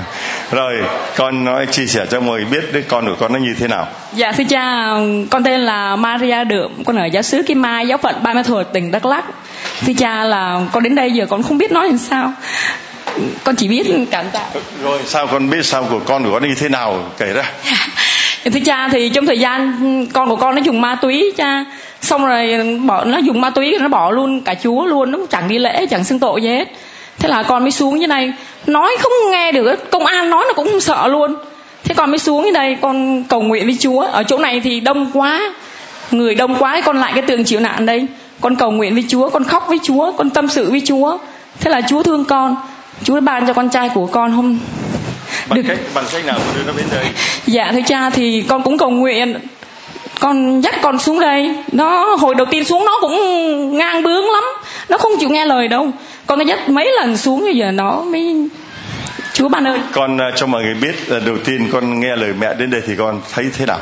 *laughs* Rồi con nói chia sẻ cho mọi người biết đứa con của con nó như thế nào. Dạ thưa cha con tên là Maria Đượm con ở giáo xứ Kim Mai giáo phận Ba Ma Thuột tỉnh Đắk Lắk. Thưa cha là con đến đây giờ con không biết nói làm sao con chỉ biết cảm tạ. Rồi sao con biết sao của con của con như thế nào? Kể ra. *laughs* Thưa cha thì trong thời gian con của con nó dùng ma túy cha xong rồi bỏ nó dùng ma túy nó bỏ luôn cả chúa luôn nó chẳng đi lễ chẳng xưng tội gì hết. Thế là con mới xuống như này. Nói không nghe được công an nói nó cũng không sợ luôn. Thế con mới xuống như đây con cầu nguyện với chúa. Ở chỗ này thì đông quá người đông quá con lại cái tường chịu nạn đây. Con cầu nguyện với chúa con khóc với chúa con tâm sự với chúa. Thế là chúa thương con chúa ban cho con trai của con không bằng cách bằng cách nào đưa nó đến đây? Dạ thưa cha thì con cũng cầu nguyện. Con dắt con xuống đây. Nó hồi đầu tiên xuống nó cũng ngang bướng lắm. Nó không chịu nghe lời đâu. Con đã dắt mấy lần xuống bây giờ nó mới Chúa ban ơn con uh, cho mọi người biết là đầu tiên con nghe lời mẹ đến đây thì con thấy thế nào?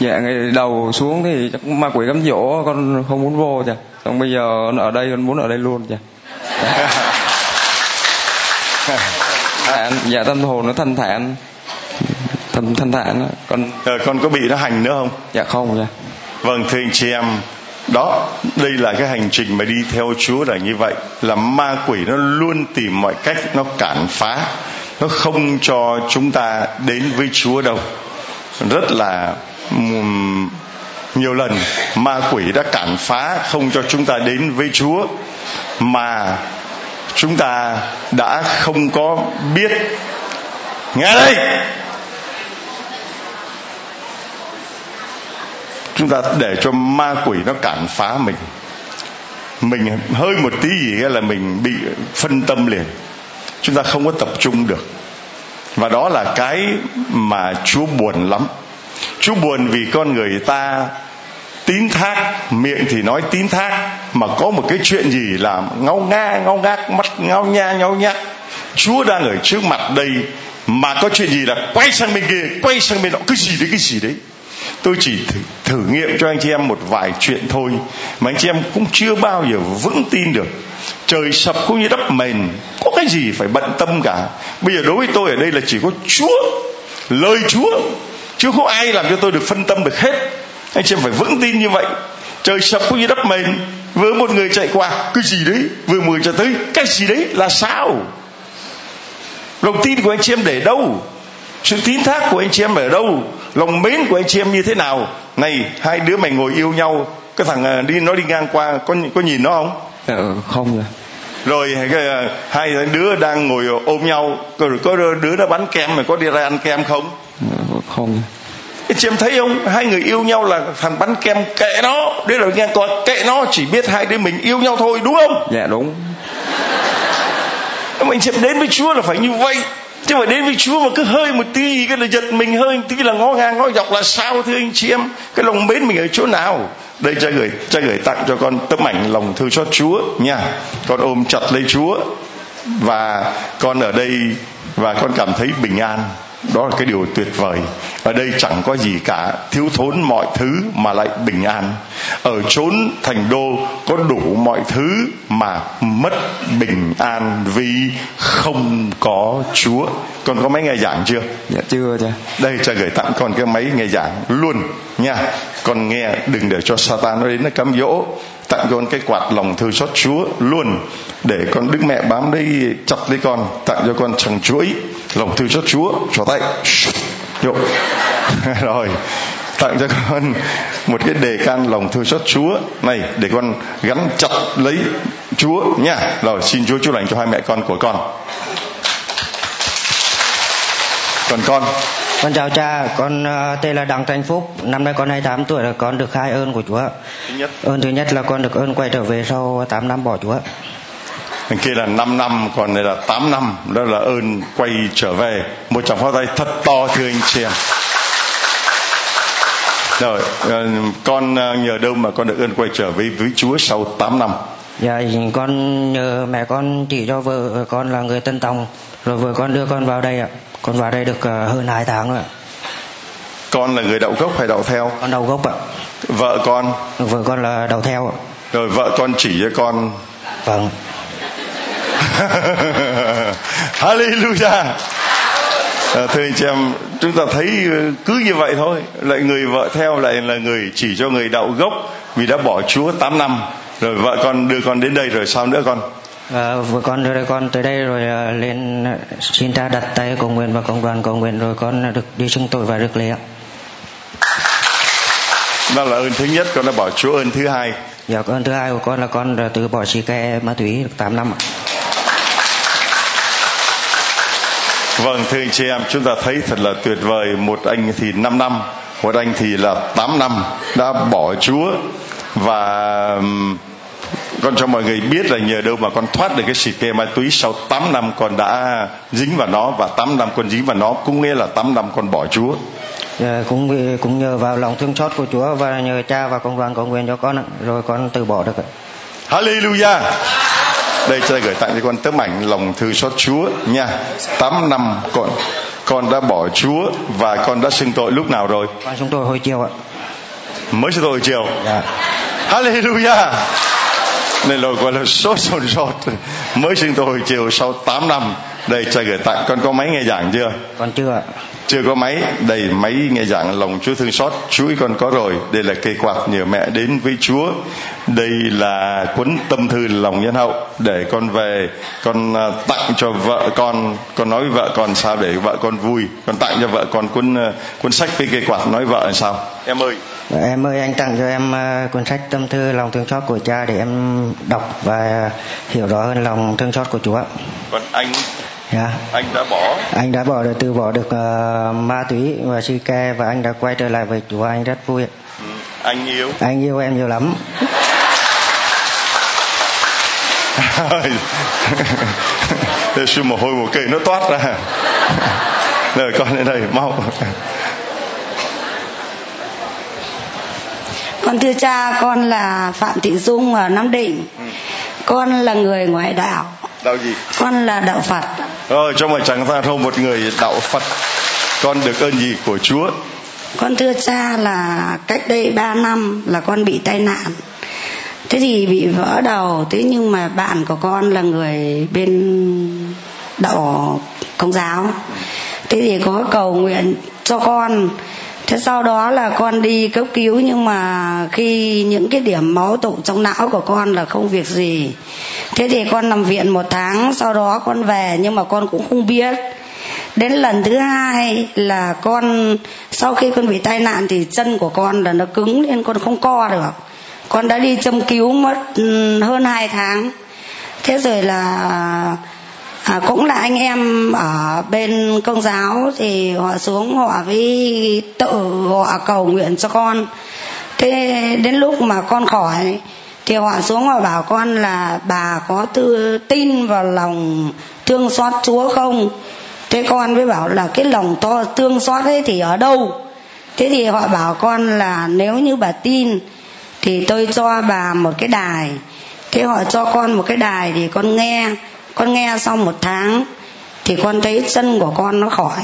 Dạ ngày đầu xuống thì chắc ma quỷ cám dỗ con không muốn vô cha xong bây giờ ở đây con muốn ở đây luôn cha *laughs* thản dạ tâm hồn nó thanh thản. Thanh thanh thản con Ờ, con có bị nó hành nữa không? Dạ không cha Vâng thưa anh chị em đó đây là cái hành trình mà đi theo Chúa là như vậy. Là ma quỷ nó luôn tìm mọi cách nó cản phá. Nó không cho chúng ta đến với Chúa đâu. Rất là nhiều lần ma quỷ đã cản phá không cho chúng ta đến với Chúa. Mà chúng ta đã không có biết. Nghe đây. Chúng ta để cho ma quỷ nó cản phá mình. Mình hơi một tí gì là mình bị phân tâm liền. Chúng ta không có tập trung được. Và đó là cái mà chúa buồn lắm. Chúa buồn vì con người ta tín thác miệng thì nói tín thác mà có một cái chuyện gì làm ngao nga ngao ngác mắt ngao nha ngao nhác. Chúa đang ở trước mặt đây mà có chuyện gì là quay sang bên kia quay sang bên đó cái gì đấy cái gì đấy. Tôi chỉ thử, thử nghiệm cho anh chị em một vài chuyện thôi mà anh chị em cũng chưa bao giờ vững tin được. Trời sập cũng như đắp mền có cái gì phải bận tâm cả. Bây giờ đối với tôi ở đây là chỉ có chúa lời chúa chứ không ai làm cho tôi được phân tâm được hết anh chị phải vững tin như vậy. Trời sập cũng như đắp mền vừa một người chạy qua cái gì đấy vừa người chạy tới cái gì đấy là sao? Lòng tin của anh chị em để đâu? Sự tín thác của anh chị em ở đâu? Lòng mến của anh chị em như thế nào? Này hai đứa mày ngồi yêu nhau cái thằng à, đi nó đi ngang qua có có nhìn nó không? Dạ, không rồi cái, à, hai đứa đang ngồi ôm nhau rồi có đứa nó bắn kem mày có đi ra ăn kem không? Dạ, không chị em thấy không? Hai người yêu nhau là thằng bắn kem kệ nó. Đấy là ngang qua kệ nó chỉ biết hai đứa mình yêu nhau thôi đúng không? Dạ đúng. Anh chị em đến với Chúa là phải như vậy. Chứ mà đến với Chúa mà cứ hơi một tí cái là giật mình hơi một tí là ngó ngang ngó dọc là sao thưa anh chị em? Cái lòng mến mình ở chỗ nào? Đây cha gửi cha gửi tặng cho con tấm ảnh lòng thương xót Chúa nha. Con ôm chặt lấy Chúa. Và con ở đây và con cảm thấy bình an đó là cái điều tuyệt vời. Ở đây chẳng có gì cả. Thiếu thốn mọi thứ mà lại bình an. Ở chốn thành đô có đủ mọi thứ mà mất bình an vì không có chúa. Con có máy nghe giảng chưa? Dạ chưa cha. Đây cha gửi tặng con cái máy nghe giảng luôn nha. Con nghe đừng để cho Satan nó đến nó cám dỗ tặng cho con cái quạt lòng thương xót Chúa luôn, để con Đức Mẹ bám đây chặt lấy con, tặng cho con chẳng chuỗi lòng thương xót Chúa. Cho tay. *laughs* Rồi, tặng cho con một cái đề can lòng thương xót Chúa. Này, để con gắn chặt lấy Chúa nha. Rồi, xin Chúa chúc lành cho hai mẹ con của con. Còn con. Con chào cha, con uh, tên là Đặng Thành Phúc, năm nay con 28 tuổi là con được hai ơn của Chúa. Ơn thứ nhất là con được ơn quay trở về sau 8 năm bỏ Chúa. Thằng kia là 5 năm còn này là 8 năm. Đó là ơn quay trở về. Một tràng pháo tay thật to thưa anh chị em. Rồi ờ, con ờ, nhờ đâu mà con được ơn quay trở về với Chúa sau 8 năm? Dạ, con nhờ mẹ con chỉ cho vợ con là người Tân Tòng, rồi vợ con đưa con vào đây ạ. Con vào đây được uh, hơn 2 tháng rồi ạ. con là người đậu gốc hay đậu theo Con đầu gốc ạ. vợ con Vợ con là đầu theo ạ. rồi vợ con chỉ cho con Vâng. *laughs* Hallelujah à, thưa anh chị em chúng ta thấy ờ, cứ như vậy thôi lại người vợ theo lại là người chỉ cho người đạo gốc vì đã bỏ Chúa 8 năm rồi vợ con đưa con đến đây rồi sao nữa con À, vợ con đưa con tới đây rồi à, lên à, xin cha đặt tay cầu nguyện và công đoàn cầu nguyện rồi con được đi xưng tội và được lễ ạ. đó là ơn thứ nhất con đã bỏ Chúa ơn thứ hai Dạ, ơn thứ hai của con là con đã từ bỏ xì ke ma túy được 8 năm ạ. Vâng thưa anh chị em chúng ta thấy thật là tuyệt vời Một anh thì 5 năm Một anh thì là 8 năm Đã bỏ Chúa Và con cho mọi người biết là nhờ đâu mà con thoát được cái xì ke ma túy sau 8 năm con đã dính vào nó và 8 năm con dính vào nó cũng nghĩa là 8 năm con bỏ Chúa. Dạ, cũng cũng nhờ vào lòng thương xót của Chúa và nhờ cha và công đoàn cầu nguyện cho con rồi con từ bỏ được ạ. Hallelujah. đây cha gửi tặng cho con tấm ảnh lòng thương xót Chúa nha 8 năm con con đã bỏ Chúa và con đã xưng tội lúc nào rồi con chúng tôi hồi chiều ạ mới xưng tội hồi chiều dạ Hallelujah nên là gọi là sốt sồn sốt mới xưng tội hồi chiều sau 8 năm đây cha gửi tặng con có máy nghe giảng chưa? Con chưa ạ. Chưa có máy đầy máy nghe giảng lòng Chúa thương xót. Chuỗi con có rồi đây là cây quạt nhờ mẹ đến với Chúa. Đây là cuốn tâm thư lòng nhân hậu để con về con à, tặng cho vợ con. Con nói với vợ con sao để vợ con vui. Con tặng cho vợ con cuốn à, cuốn sách với cây quạt nói vợ là sao. Em ơi em ơi anh tặng cho em ờ, cuốn sách tâm thư lòng thương xót của cha để em đọc và hiểu rõ hơn lòng thương xót của Chúa. Còn anh? Dạ. anh đã bỏ? Anh đã bỏ được từ bỏ được ờ, ma túy và si ke và anh đã quay trở lại với Chúa anh rất vui ừ, anh yêu? Anh yêu em nhiều lắm. Thế sư mồ hôi một cây nó toát ra. Rồi con lên đây mau Con thưa cha, con là Phạm Thị Dung ở Nam Định. Con là người ngoại đạo. đạo gì Con là đạo Phật. rồi cho mà chẳng ta không một người đạo phật con được ơn gì của chúa Con thưa cha là cách đây 3 năm là con bị tai nạn. Thế thì bị vỡ đầu, thế nhưng mà bạn của con là người bên đạo công giáo. Thế thì có cầu nguyện cho con thế sau đó là con đi cấp cứu, nhưng mà khi những cái điểm máu tụ trong não của con là không việc gì. Thế thì con nằm viện một tháng, sau đó con về, nhưng mà con cũng không biết. Đến lần thứ hai là con, sau khi con bị tai nạn thì chân của con là nó cứng nên con không co được. Con đã đi châm cứu mất ừ, hơn hai tháng. Thế rồi là à, cũng là anh em ở bên công giáo thì họ xuống họ với tự họ cầu nguyện cho con. Thế đến lúc mà con khỏi thì họ xuống họ bảo con là bà có tư tin vào lòng thương xót chúa không? Thế con mới bảo là cái lòng to thương xót ấy thì ở đâu? Thế thì họ bảo con là nếu như bà tin thì tôi cho bà một cái đài. Thế họ cho con một cái đài thì con nghe con nghe sau một tháng thì con thấy chân của con nó khỏi.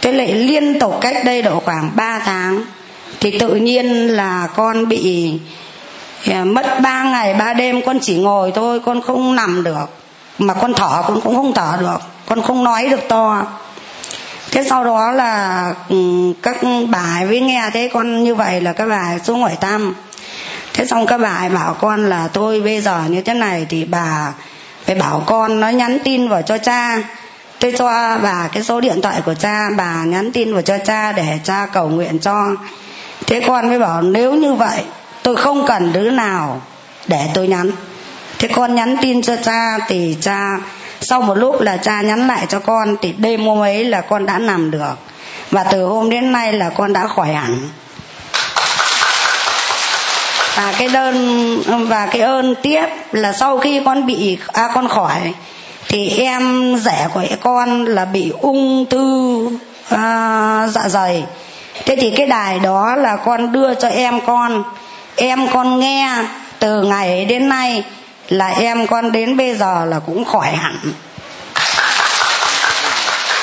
Thế lại liên tục cách đây độ khoảng 3 tháng thì tự nhiên là con bị à, mất 3 ngày 3 đêm. Con chỉ ngồi thôi, con không nằm được. Mà con thở con cũng không thở được. Con không nói được to. Thế sau đó là ừ, các bà với nghe thế con như vậy là các bà xuống hỏi thăm thế xong các bà bảo con là tôi bây giờ như thế này thì bà phải bảo con nó nhắn tin vào cho cha. Tôi cho bà cái số điện thoại của cha, bà nhắn tin vào cho cha để cha cầu nguyện cho. Thế con mới bảo, nếu như vậy, tôi không cần đứa nào để tôi nhắn. Thế con nhắn tin cho cha thì cha, sau một lúc là cha nhắn lại cho con, thì đêm hôm ấy là con đã nằm được. Và từ hôm đến nay là con đã khỏi hẳn và cái đơn và cái ơn tiếp là sau khi con bị à, con khỏi thì em rẻ của con là bị ung thư à, dạ dày. Thế thì cái đài đó là con đưa cho em con. Em con nghe từ ngày đến nay là em con đến bây giờ là cũng khỏi hẳn.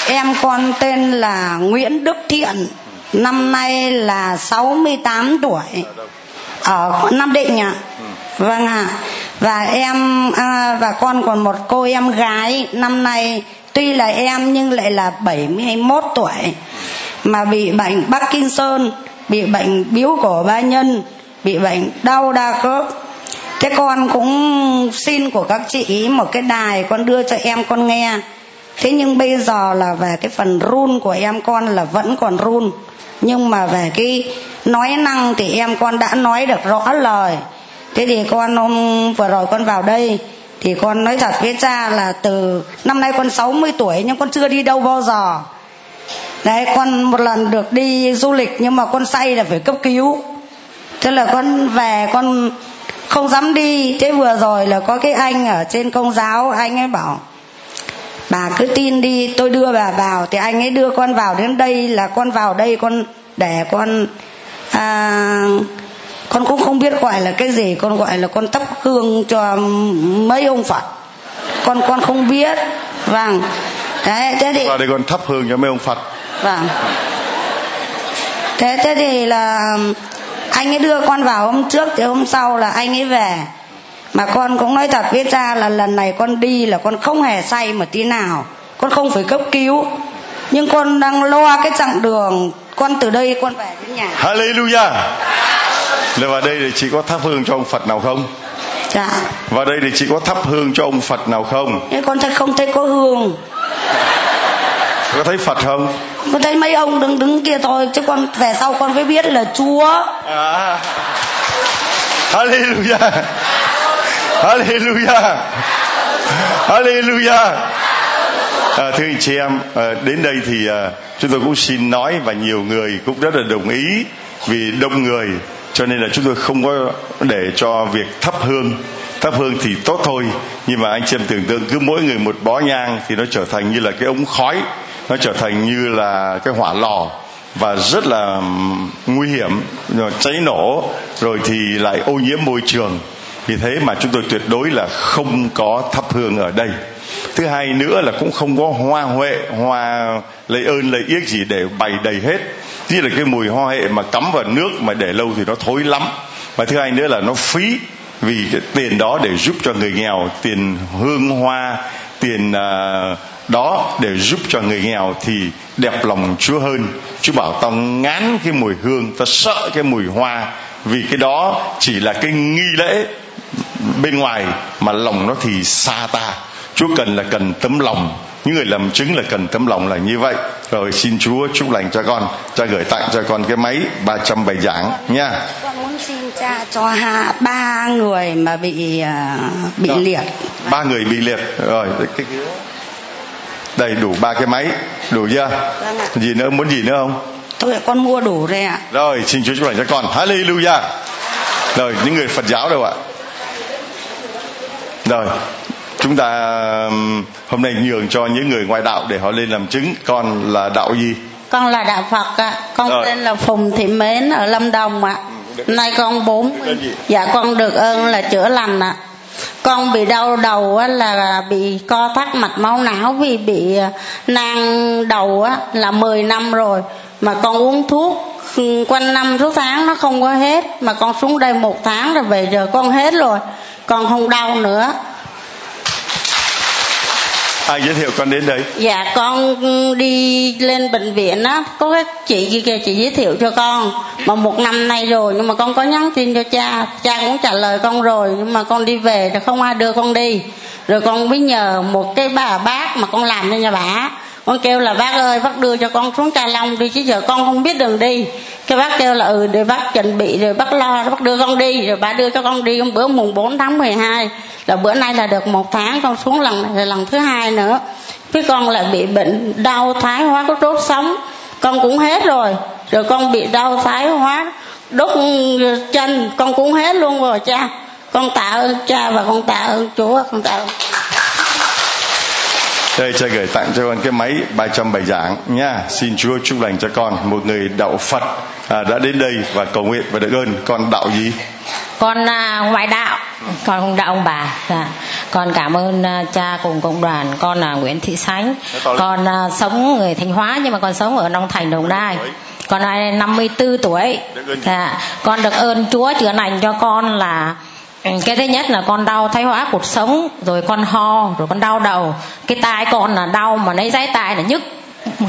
Em con tên là Nguyễn Đức Thiện năm nay là 68 tuổi ở Nam Định ạ. Vâng ạ. Và em à, và con còn một cô em gái năm nay tuy là em nhưng lại là 71 tuổi. Mà bị bệnh Parkinson bị bệnh biếu cổ ba nhân bị bệnh đau đa khớp. Thế con cũng xin của các chị một cái đài con đưa cho em con nghe thế nhưng bây giờ là về cái phần run của em con là vẫn còn run. Nhưng mà về cái nói năng thì em con đã nói được rõ lời. Thế thì con hôm vừa rồi con vào đây, thì con nói thật với cha là từ năm nay con 60 tuổi nhưng con chưa đi đâu bao giờ. Đấy, con một lần được đi du lịch nhưng mà con say là phải cấp cứu. Thế là con về, con không dám đi. Thế vừa rồi là có cái anh ở trên công giáo, anh ấy bảo bà cứ tin đi tôi đưa bà vào. Thì anh ấy đưa con vào đến đây là con vào đây con để con à, con cũng không biết gọi là cái gì con gọi là con thắp hương cho mấy ông phật. Con con không biết. Vâng. Đấy thế thì vào đây con thắp hương cho mấy ông phật. Vâng. Thế thế thì là anh ấy đưa con vào hôm trước thì hôm sau là anh ấy về mà con cũng nói thật biết ra là lần này con đi là con không hề say một tí nào. Con không phải cấp cứu. Nhưng con đang lo cái chặng đường. Con từ đây con về đến nhà. Hallelujah. Là vào đây thì chỉ có thắp hương cho ông Phật nào không? dạ. Vào đây thì chỉ có thắp hương cho ông Phật nào không? nhưng con thấy không thấy có hương. Có thấy Phật không? con thấy mấy ông đứng đứng kia thôi chứ con về sau con mới biết là chúa. À. Hallelujah Hallelujah. Hallelujah. À, Thưa anh chị em à, Đến đây thì à, chúng tôi cũng xin nói Và nhiều người cũng rất là đồng ý Vì đông người cho nên là chúng tôi không có để cho việc thắp hương thắp hương thì tốt thôi nhưng mà anh chị em tưởng tượng cứ mỗi người một bó nhang thì nó trở thành như là cái ống khói nó trở thành như là cái hỏa lò và rất là nguy hiểm rồi cháy nổ rồi thì lại ô nhiễm môi trường vì thế mà chúng tôi tuyệt đối là không có thắp hương ở đây. Thứ hai nữa là cũng không có hoa huệ hoa lấy ơn lấy yếc gì để bày đầy hết. Như là cái mùi hoa hệ mà cắm vào nước mà để lâu thì nó thối lắm. Và thứ hai nữa là nó phí vì cái tiền đó để giúp cho người nghèo tiền hương hoa tiền uh, đó để giúp cho người nghèo thì đẹp lòng Chúa hơn. Chúa bảo tao ngán cái mùi hương, tao sợ cái mùi hoa vì cái đó chỉ là cái nghi lễ bên ngoài mà lòng nó thì xa ta. Chúa cần là cần tấm lòng. Những người làm chứng là cần tấm lòng là như vậy. Rồi xin Chúa chúc lành cho con. Cha gửi tặng cho con cái máy 300 bài giảng nha. Con muốn xin cha cho ha ba người mà bị uh, bị Rồi. liệt. ba người bị liệt. Rồi cái đây đủ ba cái máy. Đủ chưa? Vâng ạ. gì nữa? Muốn gì nữa không? Thôi con mua đủ rồi ạ. Rồi xin Chúa chúc lành cho con. Hallelujah. Rồi những người Phật giáo đâu ạ rồi chúng ta hôm nay nhường cho những người ngoại đạo để họ lên làm chứng. Con là đạo gì? Con là đạo phật ạ. Con Rồi. tên là phùng thị mến ở lâm đồng ạ. Nay con bốn dạ con được ơn là chữa lành ạ. Con bị đau đầu á, là bị co thắt mạch máu não vì bị à, nang đầu á, là 10 năm rồi. Mà con uống thuốc ừ, quanh năm số tháng nó không có hết. Mà con xuống đây một tháng rồi về giờ con hết rồi con không đau nữa. Ai giới thiệu con đến đây. Dạ con đi lên bệnh viện á. Có cái chị kia kìa chị giới thiệu cho con. Mà một năm nay rồi Nhưng mà con có nhắn tin cho cha. Cha cũng trả lời con rồi Nhưng mà con đi về thì không ai đưa con đi. Rồi con mới nhờ một cái bà bác Mà con làm cho nhà bà. Con kêu là bác ơi bác đưa cho con xuống Ca Long đi chứ giờ con không biết đường đi cái bác kêu là ừ để bác chuẩn bị, rồi bác lo, bác đưa con đi, rồi bà đưa cho con đi. Bữa mùng 4 tháng 12 là bữa nay là được một tháng con xuống lần này là lần thứ hai nữa. Cái con lại bị bệnh đau thái hóa có đốt sống. Con cũng hết rồi. Rồi con bị đau thái hóa đốt chân. Con cũng hết luôn rồi, cha. Con tạ ơn cha và con tạ ơn chúa, con tạ ơn đây cha gửi tặng cho con cái máy 300 bài giảng nha xin Chúa chúc lành cho con một người đạo Phật à, đã đến đây và cầu nguyện và được ơn con đạo gì? Con à, ngoại đạo con không đạo ông bà dạ. con cảm ơn à, cha cùng cộng đoàn con là Nguyễn Thị Sánh. Con à, sống người Thanh Hóa nhưng mà con sống ở Long Thành Đồng Nai. Con nay 54 tuổi dạ. con được ơn Chúa chữa lành cho con là Ừ, cái thứ nhất là con đau thái hóa cuộc sống, rồi con ho, rồi con đau đầu. Cái tai con là đau mà lấy giấy tai là nhức,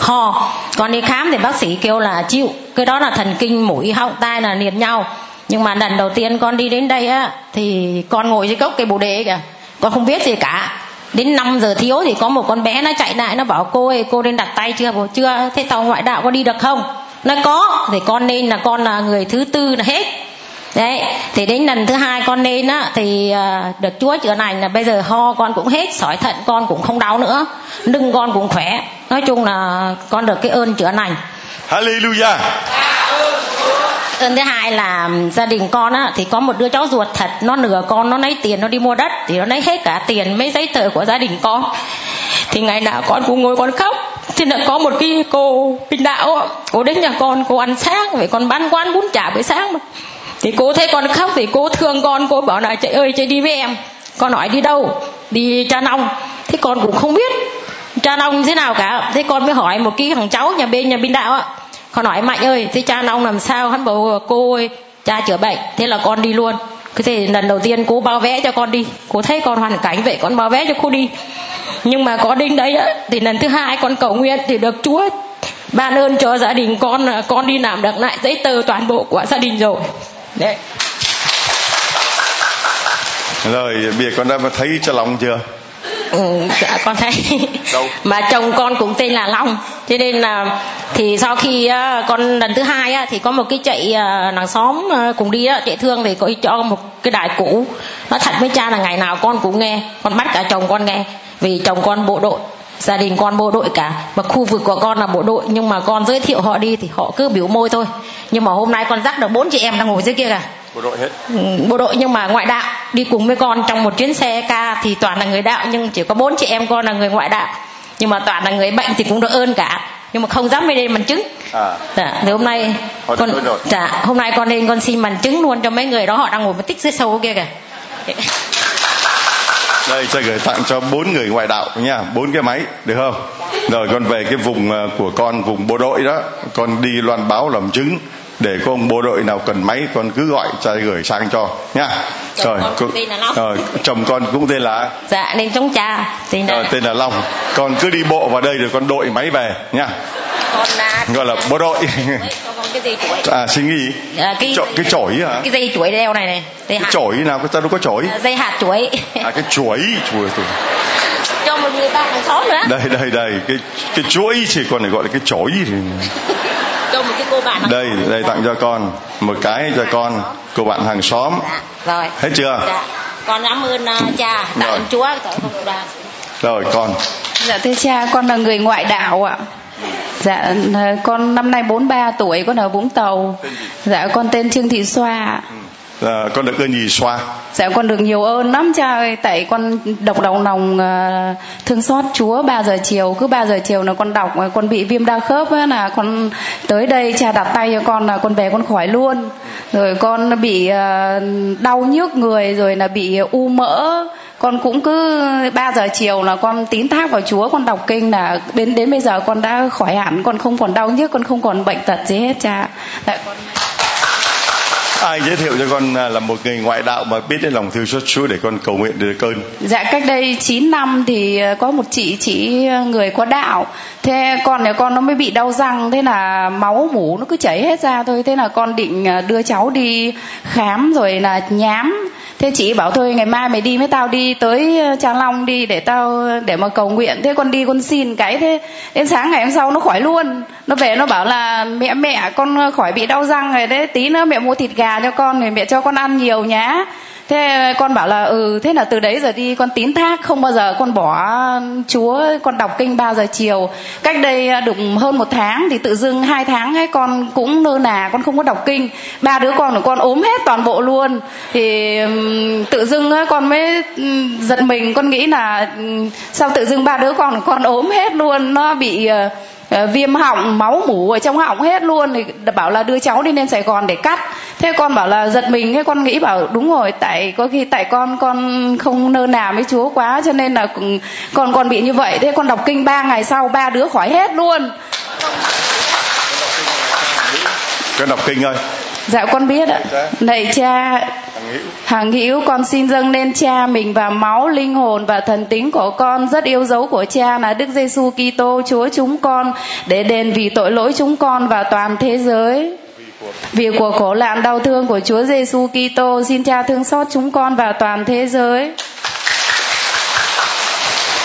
ho. Con đi khám thì bác sĩ kêu là chịu. Cái đó là thần kinh mũi, họng, tai là liền nhau. Nhưng mà lần đầu tiên con đi đến đây á, thì con ngồi dưới gốc cây bồ đề kìa. Con không biết gì cả. Đến 5 giờ thiếu thì có một con bé nó chạy lại, nó bảo, cô ơi, cô nên đặt tay chưa? Bảo chưa. Thế tàu ngoại đạo có đi được không? Nó có. Thì con nên là con là người thứ tư là hết đấy thì đến lần thứ hai con lên á thì à, được chúa chữa lành là bây giờ ho con cũng hết sỏi thận con cũng không đau nữa lưng con cũng khỏe. Nói chung là con được cái ơn chữa lành. Hallelujah. Ơn thứ hai là gia đình con á thì có một đứa cháu ruột thật nó nửa con nó lấy tiền nó đi mua đất thì nó lấy hết cả tiền mấy giấy tờ của gia đình con. Thì ngày nào con cũng ngồi con khóc. Thì là có một cái cô bình đạo cô đến nhà con cô ăn sáng vậy con bán quán bún chả buổi sáng mà thì cô thấy con khóc thì cô thương con cô bảo là chị ơi chị đi với em. Con hỏi đi đâu? Đi cha nông thế con cũng không biết cha nông thế nào cả. Thế con mới hỏi một cái thằng cháu nhà bên nhà bên đạo ạ con hỏi mạnh ơi thế cha nông làm sao? Hắn bảo cô ơi cha chữa bệnh. Thế là con đi luôn. Cái thì lần đầu tiên cô bao vé cho con đi. Cô thấy con hoàn cảnh vậy con bao vé cho cô đi. Nhưng mà có đến đấy á, thì lần thứ hai con cầu nguyện thì được chúa ban ơn cho gia đình con con đi làm được lại giấy tờ toàn bộ của gia đình rồi đấy. Rồi bây giờ con đã thấy cho lòng chưa? Ừ, dạ con thấy. Đâu? mà chồng con cũng tên là Long. Cho nên là thì sau khi con lần thứ hai thì có một cái chạy uh, làng xóm uh, cùng đi chạy thương thì có cho một cái đài cũ. Nói thật với cha là ngày nào con cũng nghe con bắt cả chồng con nghe. Vì chồng con bộ đội gia đình con bộ đội cả. Mà khu vực của con là bộ đội nhưng mà con giới thiệu họ đi thì họ cứ biểu môi thôi. Nhưng mà hôm nay con dắt được bốn chị em đang ngồi dưới kia cả bộ đội hết. Ừ, bộ đội nhưng mà ngoại đạo đi cùng với con trong một chuyến xe ca thì toàn là người đạo nhưng chỉ có bốn chị em con là người ngoại đạo. Nhưng mà toàn là người bệnh thì cũng được ơn cả. Nhưng mà không dám lên bằng chứng. À. Dạ thì hôm nay Họ con dạ hôm nay con lên con xin bằng chứng luôn cho mấy người đó họ đang ngồi một tích dưới sâu kia kìa đây sẽ gửi tặng cho bốn người ngoại đạo nha bốn cái máy, được không? Rồi con về cái vùng ờ, của con, vùng bộ đội đó, con đi loan báo làm chứng để có ông bộ đội nào cần máy con cứ gọi cha gửi sang cho nha Chồng rồi con cô- tên là Long. rồi, chồng con cũng tên là dạ nên chống cha thì ờ, tên là long. Con cứ đi bộ vào đây rồi con đội máy về nha con là gọi là bộ đội. cho con cái dây chuỗi à xin nghĩ. Dạ, cái Chổi- cái chổi hả? cái dây chuỗi đeo này này dây cái hạt. chổi nào cái ta đâu có chổi. Dây hạt chuỗi à cái chuỗi chuỗi cho một người ba hàng xóm nữa. Đây đây đây cái cái chuỗi chỉ còn lại gọi là cái chổi thì *laughs* cho một cái cô bạn hàng đây đây tặng cho con một cái cho con cô bạn hàng xóm. Rồi. Hết chưa? Dạ. Con cảm ơn uh, cha tạ ơn chúa tại không đoàn rồi con. Dạ thưa cha, con là người ngoại đạo ạ. Dạ con năm nay 43 tuổi, con ở Vũng Tàu. Dạ con tên Trương Thị Xoa à, con được ơn gì xoa. Dạ con được nhiều ơn lắm cha ơi, tại con đọc đầu lòng ờ, thương xót Chúa 3 giờ chiều, cứ 3 giờ chiều là con đọc ờ, con bị viêm đa khớp ấy, là con tới đây cha đặt tay cho con là con về con khỏi luôn. Rồi con bị ờ, đau nhức người rồi là bị u mỡ. Con cũng cứ 3 giờ chiều là con tín thác vào Chúa con đọc kinh là đến đến bây giờ con đã khỏi hẳn. Con không còn đau nhức con không còn bệnh tật gì hết cha. Tại con ai giới thiệu cho con à, là một người ngoại đạo mà biết đến lòng thương xót Chúa để con cầu nguyện được cơn. Dạ cách đây 9 năm thì à, có một chị chị người có đạo. Thế con nhà con nó mới bị đau răng, Thế là máu mủ nó cứ chảy hết ra thôi. Thế là con định à, đưa cháu đi khám rồi là nhám. Thế chị bảo thôi, ngày mai mày đi với tao đi tới ờ, trang Long đi để tao, để mà cầu nguyện. Thế con đi con xin cái, thế Đến sáng ngày hôm sau nó khỏi luôn. Nó về nó bảo là, mẹ mẹ, con ờ, khỏi bị đau răng rồi đấy. Tí nữa mẹ mua thịt gà cho con rồi mẹ cho con ăn nhiều nhá thế con bảo là ừ thế là từ đấy giờ đi con tín thác không bao giờ con bỏ chúa con đọc kinh 3 giờ chiều. Cách đây được hơn một tháng thì tự dưng hai tháng ấy con cũng nơ nà con không có đọc kinh. Ba đứa con của con ốm hết toàn bộ luôn. Thì tự dưng ấy, con mới giật mình con nghĩ là sao tự dưng ba đứa con của con ốm hết luôn. Nó bị ờ, viêm họng máu mủ ở trong họng hết luôn thì bảo là đưa cháu đi lên Sài Gòn để cắt. Thế con bảo là giật mình ấy con nghĩ bảo đúng rồi tại có khi tại con con không nơ nà với Chúa quá cho nên là con con bị như vậy. Thế con đọc kinh ba ngày sau ba đứa khỏi hết luôn. Con đọc kinh ơi dạ con biết ạ. Này cha Hàng hữu con xin dâng lên cha mình và máu, linh hồn và thần tính của con rất yêu dấu của cha là Đức Giêsu Kitô Chúa chúng con để đền vì tội lỗi chúng con và toàn thế giới. Vì của khổ nạn đau thương của Chúa Giêsu Kitô xin cha thương xót chúng con và toàn thế giới.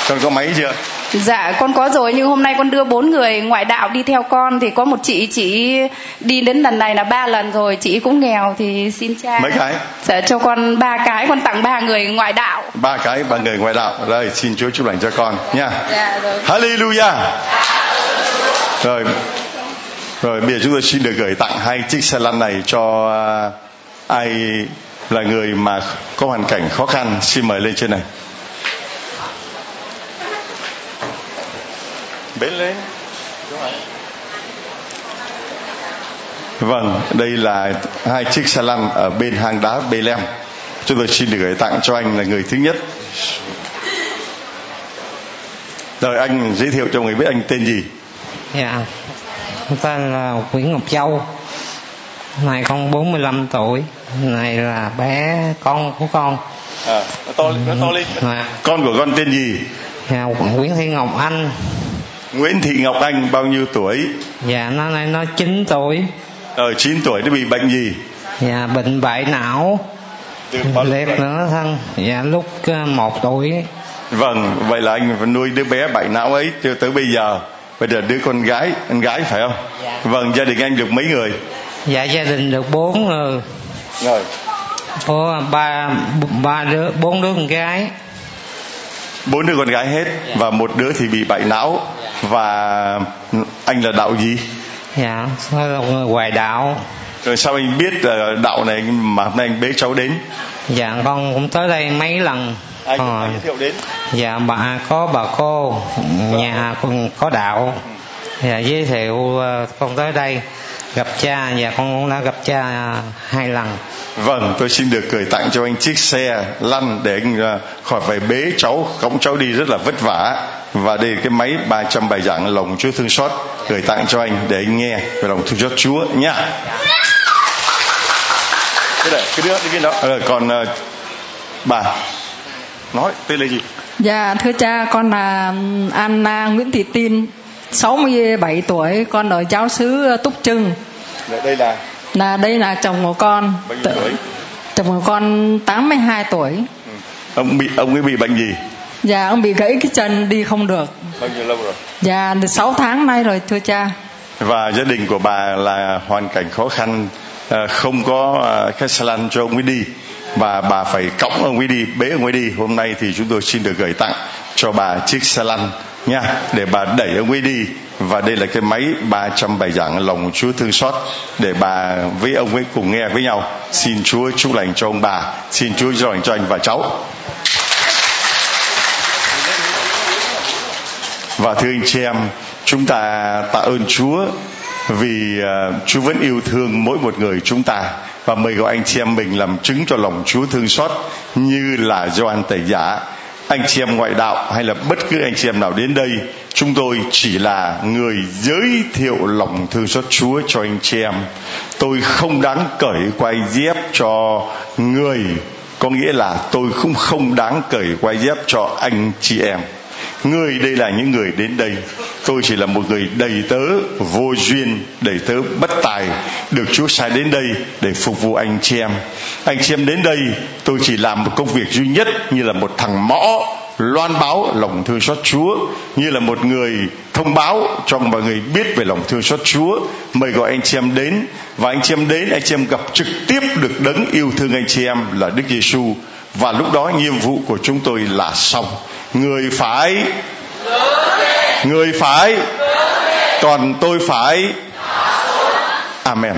con có máy chưa Dạ con có rồi nhưng hôm nay con đưa bốn người ngoại đạo đi theo con. Thì có một chị chị đi đến lần này là ba lần rồi chị cũng nghèo thì xin cha. Mấy cái? Dạ, cho con ba cái con tặng ba người ngoại đạo. Ba cái ba người ngoại đạo. Rồi xin Chúa chúc lành cho con nha. Dạ rồi. Hallelujah. Rồi rồi bây giờ chúng tôi xin được gửi tặng hai chiếc xe lăn này cho à, ai là người mà có hoàn cảnh khó khăn xin mời lên trên này bên lên Vâng, đây là hai chiếc xe lăn ở bên hang đá Bethlehem. Chúng tôi xin được gửi tặng cho anh là người thứ nhất. rồi anh giới thiệu cho người biết anh tên gì. Dạ tên là Nguyễn Ngọc Châu. Này con 45 tuổi. Này là bé con của con. À, nó to nó to lên à. con của con tên gì? Dạ, Nguyễn Thị Ngọc Anh Nguyễn Thị Ngọc Anh bao nhiêu tuổi? Dạ nó này nó 9 tuổi. Ờ 9 tuổi nó bị bệnh gì? Dạ bệnh bại não. Liệt nữa thân. Dạ lúc uh, một tuổi. Vâng vậy là anh phải nuôi đứa bé bại não ấy cho tới bây giờ. Bây giờ đứa con gái anh gái phải không? Dạ. vâng gia đình anh được mấy người? Dạ gia đình được bốn người. Rồi. Có ba ba đứa bốn đứa con gái. Bốn đứa con gái hết và một đứa thì bị bại não và anh là đạo gì? Dạ hoài đạo. Rồi sao anh biết đạo này mà hôm nay anh bế cháu đến? Dạ con cũng tới đây mấy lần. Ai Ờ, giới thiệu đến. Dạ bà có bà cô nhà con có đạo. Dạ giới thiệu ờ, con tới đây gặp cha. Và con cũng đã gặp cha hai lần Vâng, tôi xin được gửi tặng cho anh chiếc xe lăn để anh à, khỏi phải bế cháu, cõng cháu đi rất là vất vả. Và đây là cái máy 300 bài giảng lòng Chúa thương xót gửi tặng cho anh để anh nghe về lòng thương xót Chúa nhá. Cái này, cái đứa, cái đó. Ờ, còn à, bà nói tên là gì? Dạ thưa cha con là Anna Nguyễn Thị Tin 67 tuổi con ở giáo xứ Túc Trưng Đây là là đây là chồng của con. Bao nhiêu tuổi? chồng của con 82 tuổi. Ông bị ông ấy bị bệnh gì? dạ ông bị gãy cái chân đi không được. Bao nhiêu lâu rồi? dạ được 6 tháng nay rồi thưa cha. Và gia đình của bà là hoàn cảnh khó khăn à, không có à, cái xe lăn cho ông ấy đi. Và bà phải cõng ông ấy đi bế ông ấy đi. Hôm nay thì chúng tôi xin được gửi tặng cho bà chiếc xe lăn nha để bà đẩy ông ấy đi và đây là cái máy 300 bài giảng lòng Chúa thương xót để bà với ông ấy cùng nghe với nhau. Xin Chúa chúc lành cho ông bà. Xin Chúa chúc lành cho anh và cháu. Và thưa anh chị em chúng ta tạ ơn Chúa vì uh, Chúa vẫn yêu thương mỗi một người chúng ta. Và mời gọi anh chị em mình làm chứng cho lòng Chúa thương xót như là Gioan Tẩy Giả anh chị em ngoại đạo hay là bất cứ anh chị em nào đến đây, chúng tôi chỉ là người giới thiệu lòng thương xót Chúa cho anh chị em. Tôi không đáng cởi quay dép cho người, có nghĩa là tôi cũng không đáng cởi quay dép cho anh chị em người đây là những người đến đây. Tôi chỉ là một người đầy tớ vô duyên, đầy tớ bất tài. Được chúa sai đến đây để phục vụ anh chị em. Anh chị em đến đây, tôi chỉ làm một công việc duy nhất như là một thằng mõ, loan báo lòng thương xót Chúa, như là một người thông báo cho mọi người biết về lòng thương xót Chúa. Mời gọi anh chị em đến. Và anh chị em đến, anh chị em gặp trực tiếp được đấng yêu thương anh chị em là Đức Giêsu và lúc đó nhiệm vụ của chúng tôi là xong người phải. Người phải. Còn tôi phải. Amen.